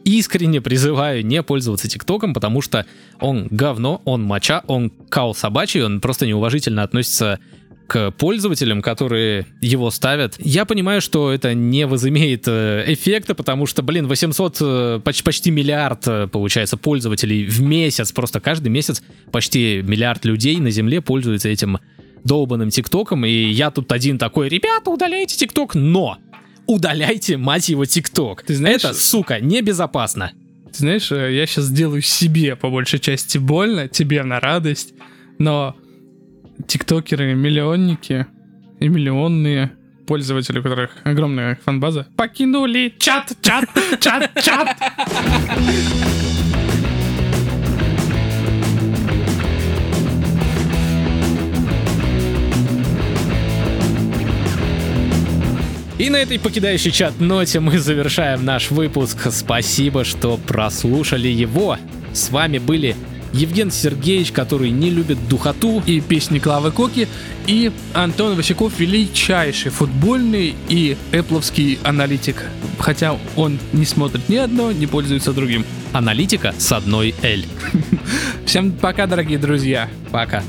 S2: искренне призываю не пользоваться ТикТоком, потому что он говно, он моча, он кал собачий, он просто неуважительно относится к пользователям, которые его ставят. Я понимаю, что это не возымеет э, эффекта, потому что, блин, 800, э, почти, почти миллиард, э, получается, пользователей в месяц, просто каждый месяц почти миллиард людей на Земле пользуются этим долбанным ТикТоком, и я тут один такой, ребята, удаляйте ТикТок, но удаляйте, мать его, ТикТок.
S1: Ты знаешь-
S2: Это, сука, небезопасно.
S1: Ты знаешь, я сейчас сделаю себе по большей части больно, тебе на радость, но тиктокеры, миллионники и миллионные пользователи, у которых огромная фанбаза, покинули чат, чат, чат, чат.
S2: И на этой покидающей чат ноте мы завершаем наш выпуск. Спасибо, что прослушали его. С вами были Евген Сергеевич, который не любит духоту.
S1: И песни Клавы Коки, и Антон Васяков, величайший футбольный и эпловский аналитик. Хотя он не смотрит ни одно, не пользуется другим.
S2: Аналитика с одной L. (laughs)
S1: Всем пока, дорогие друзья.
S2: Пока.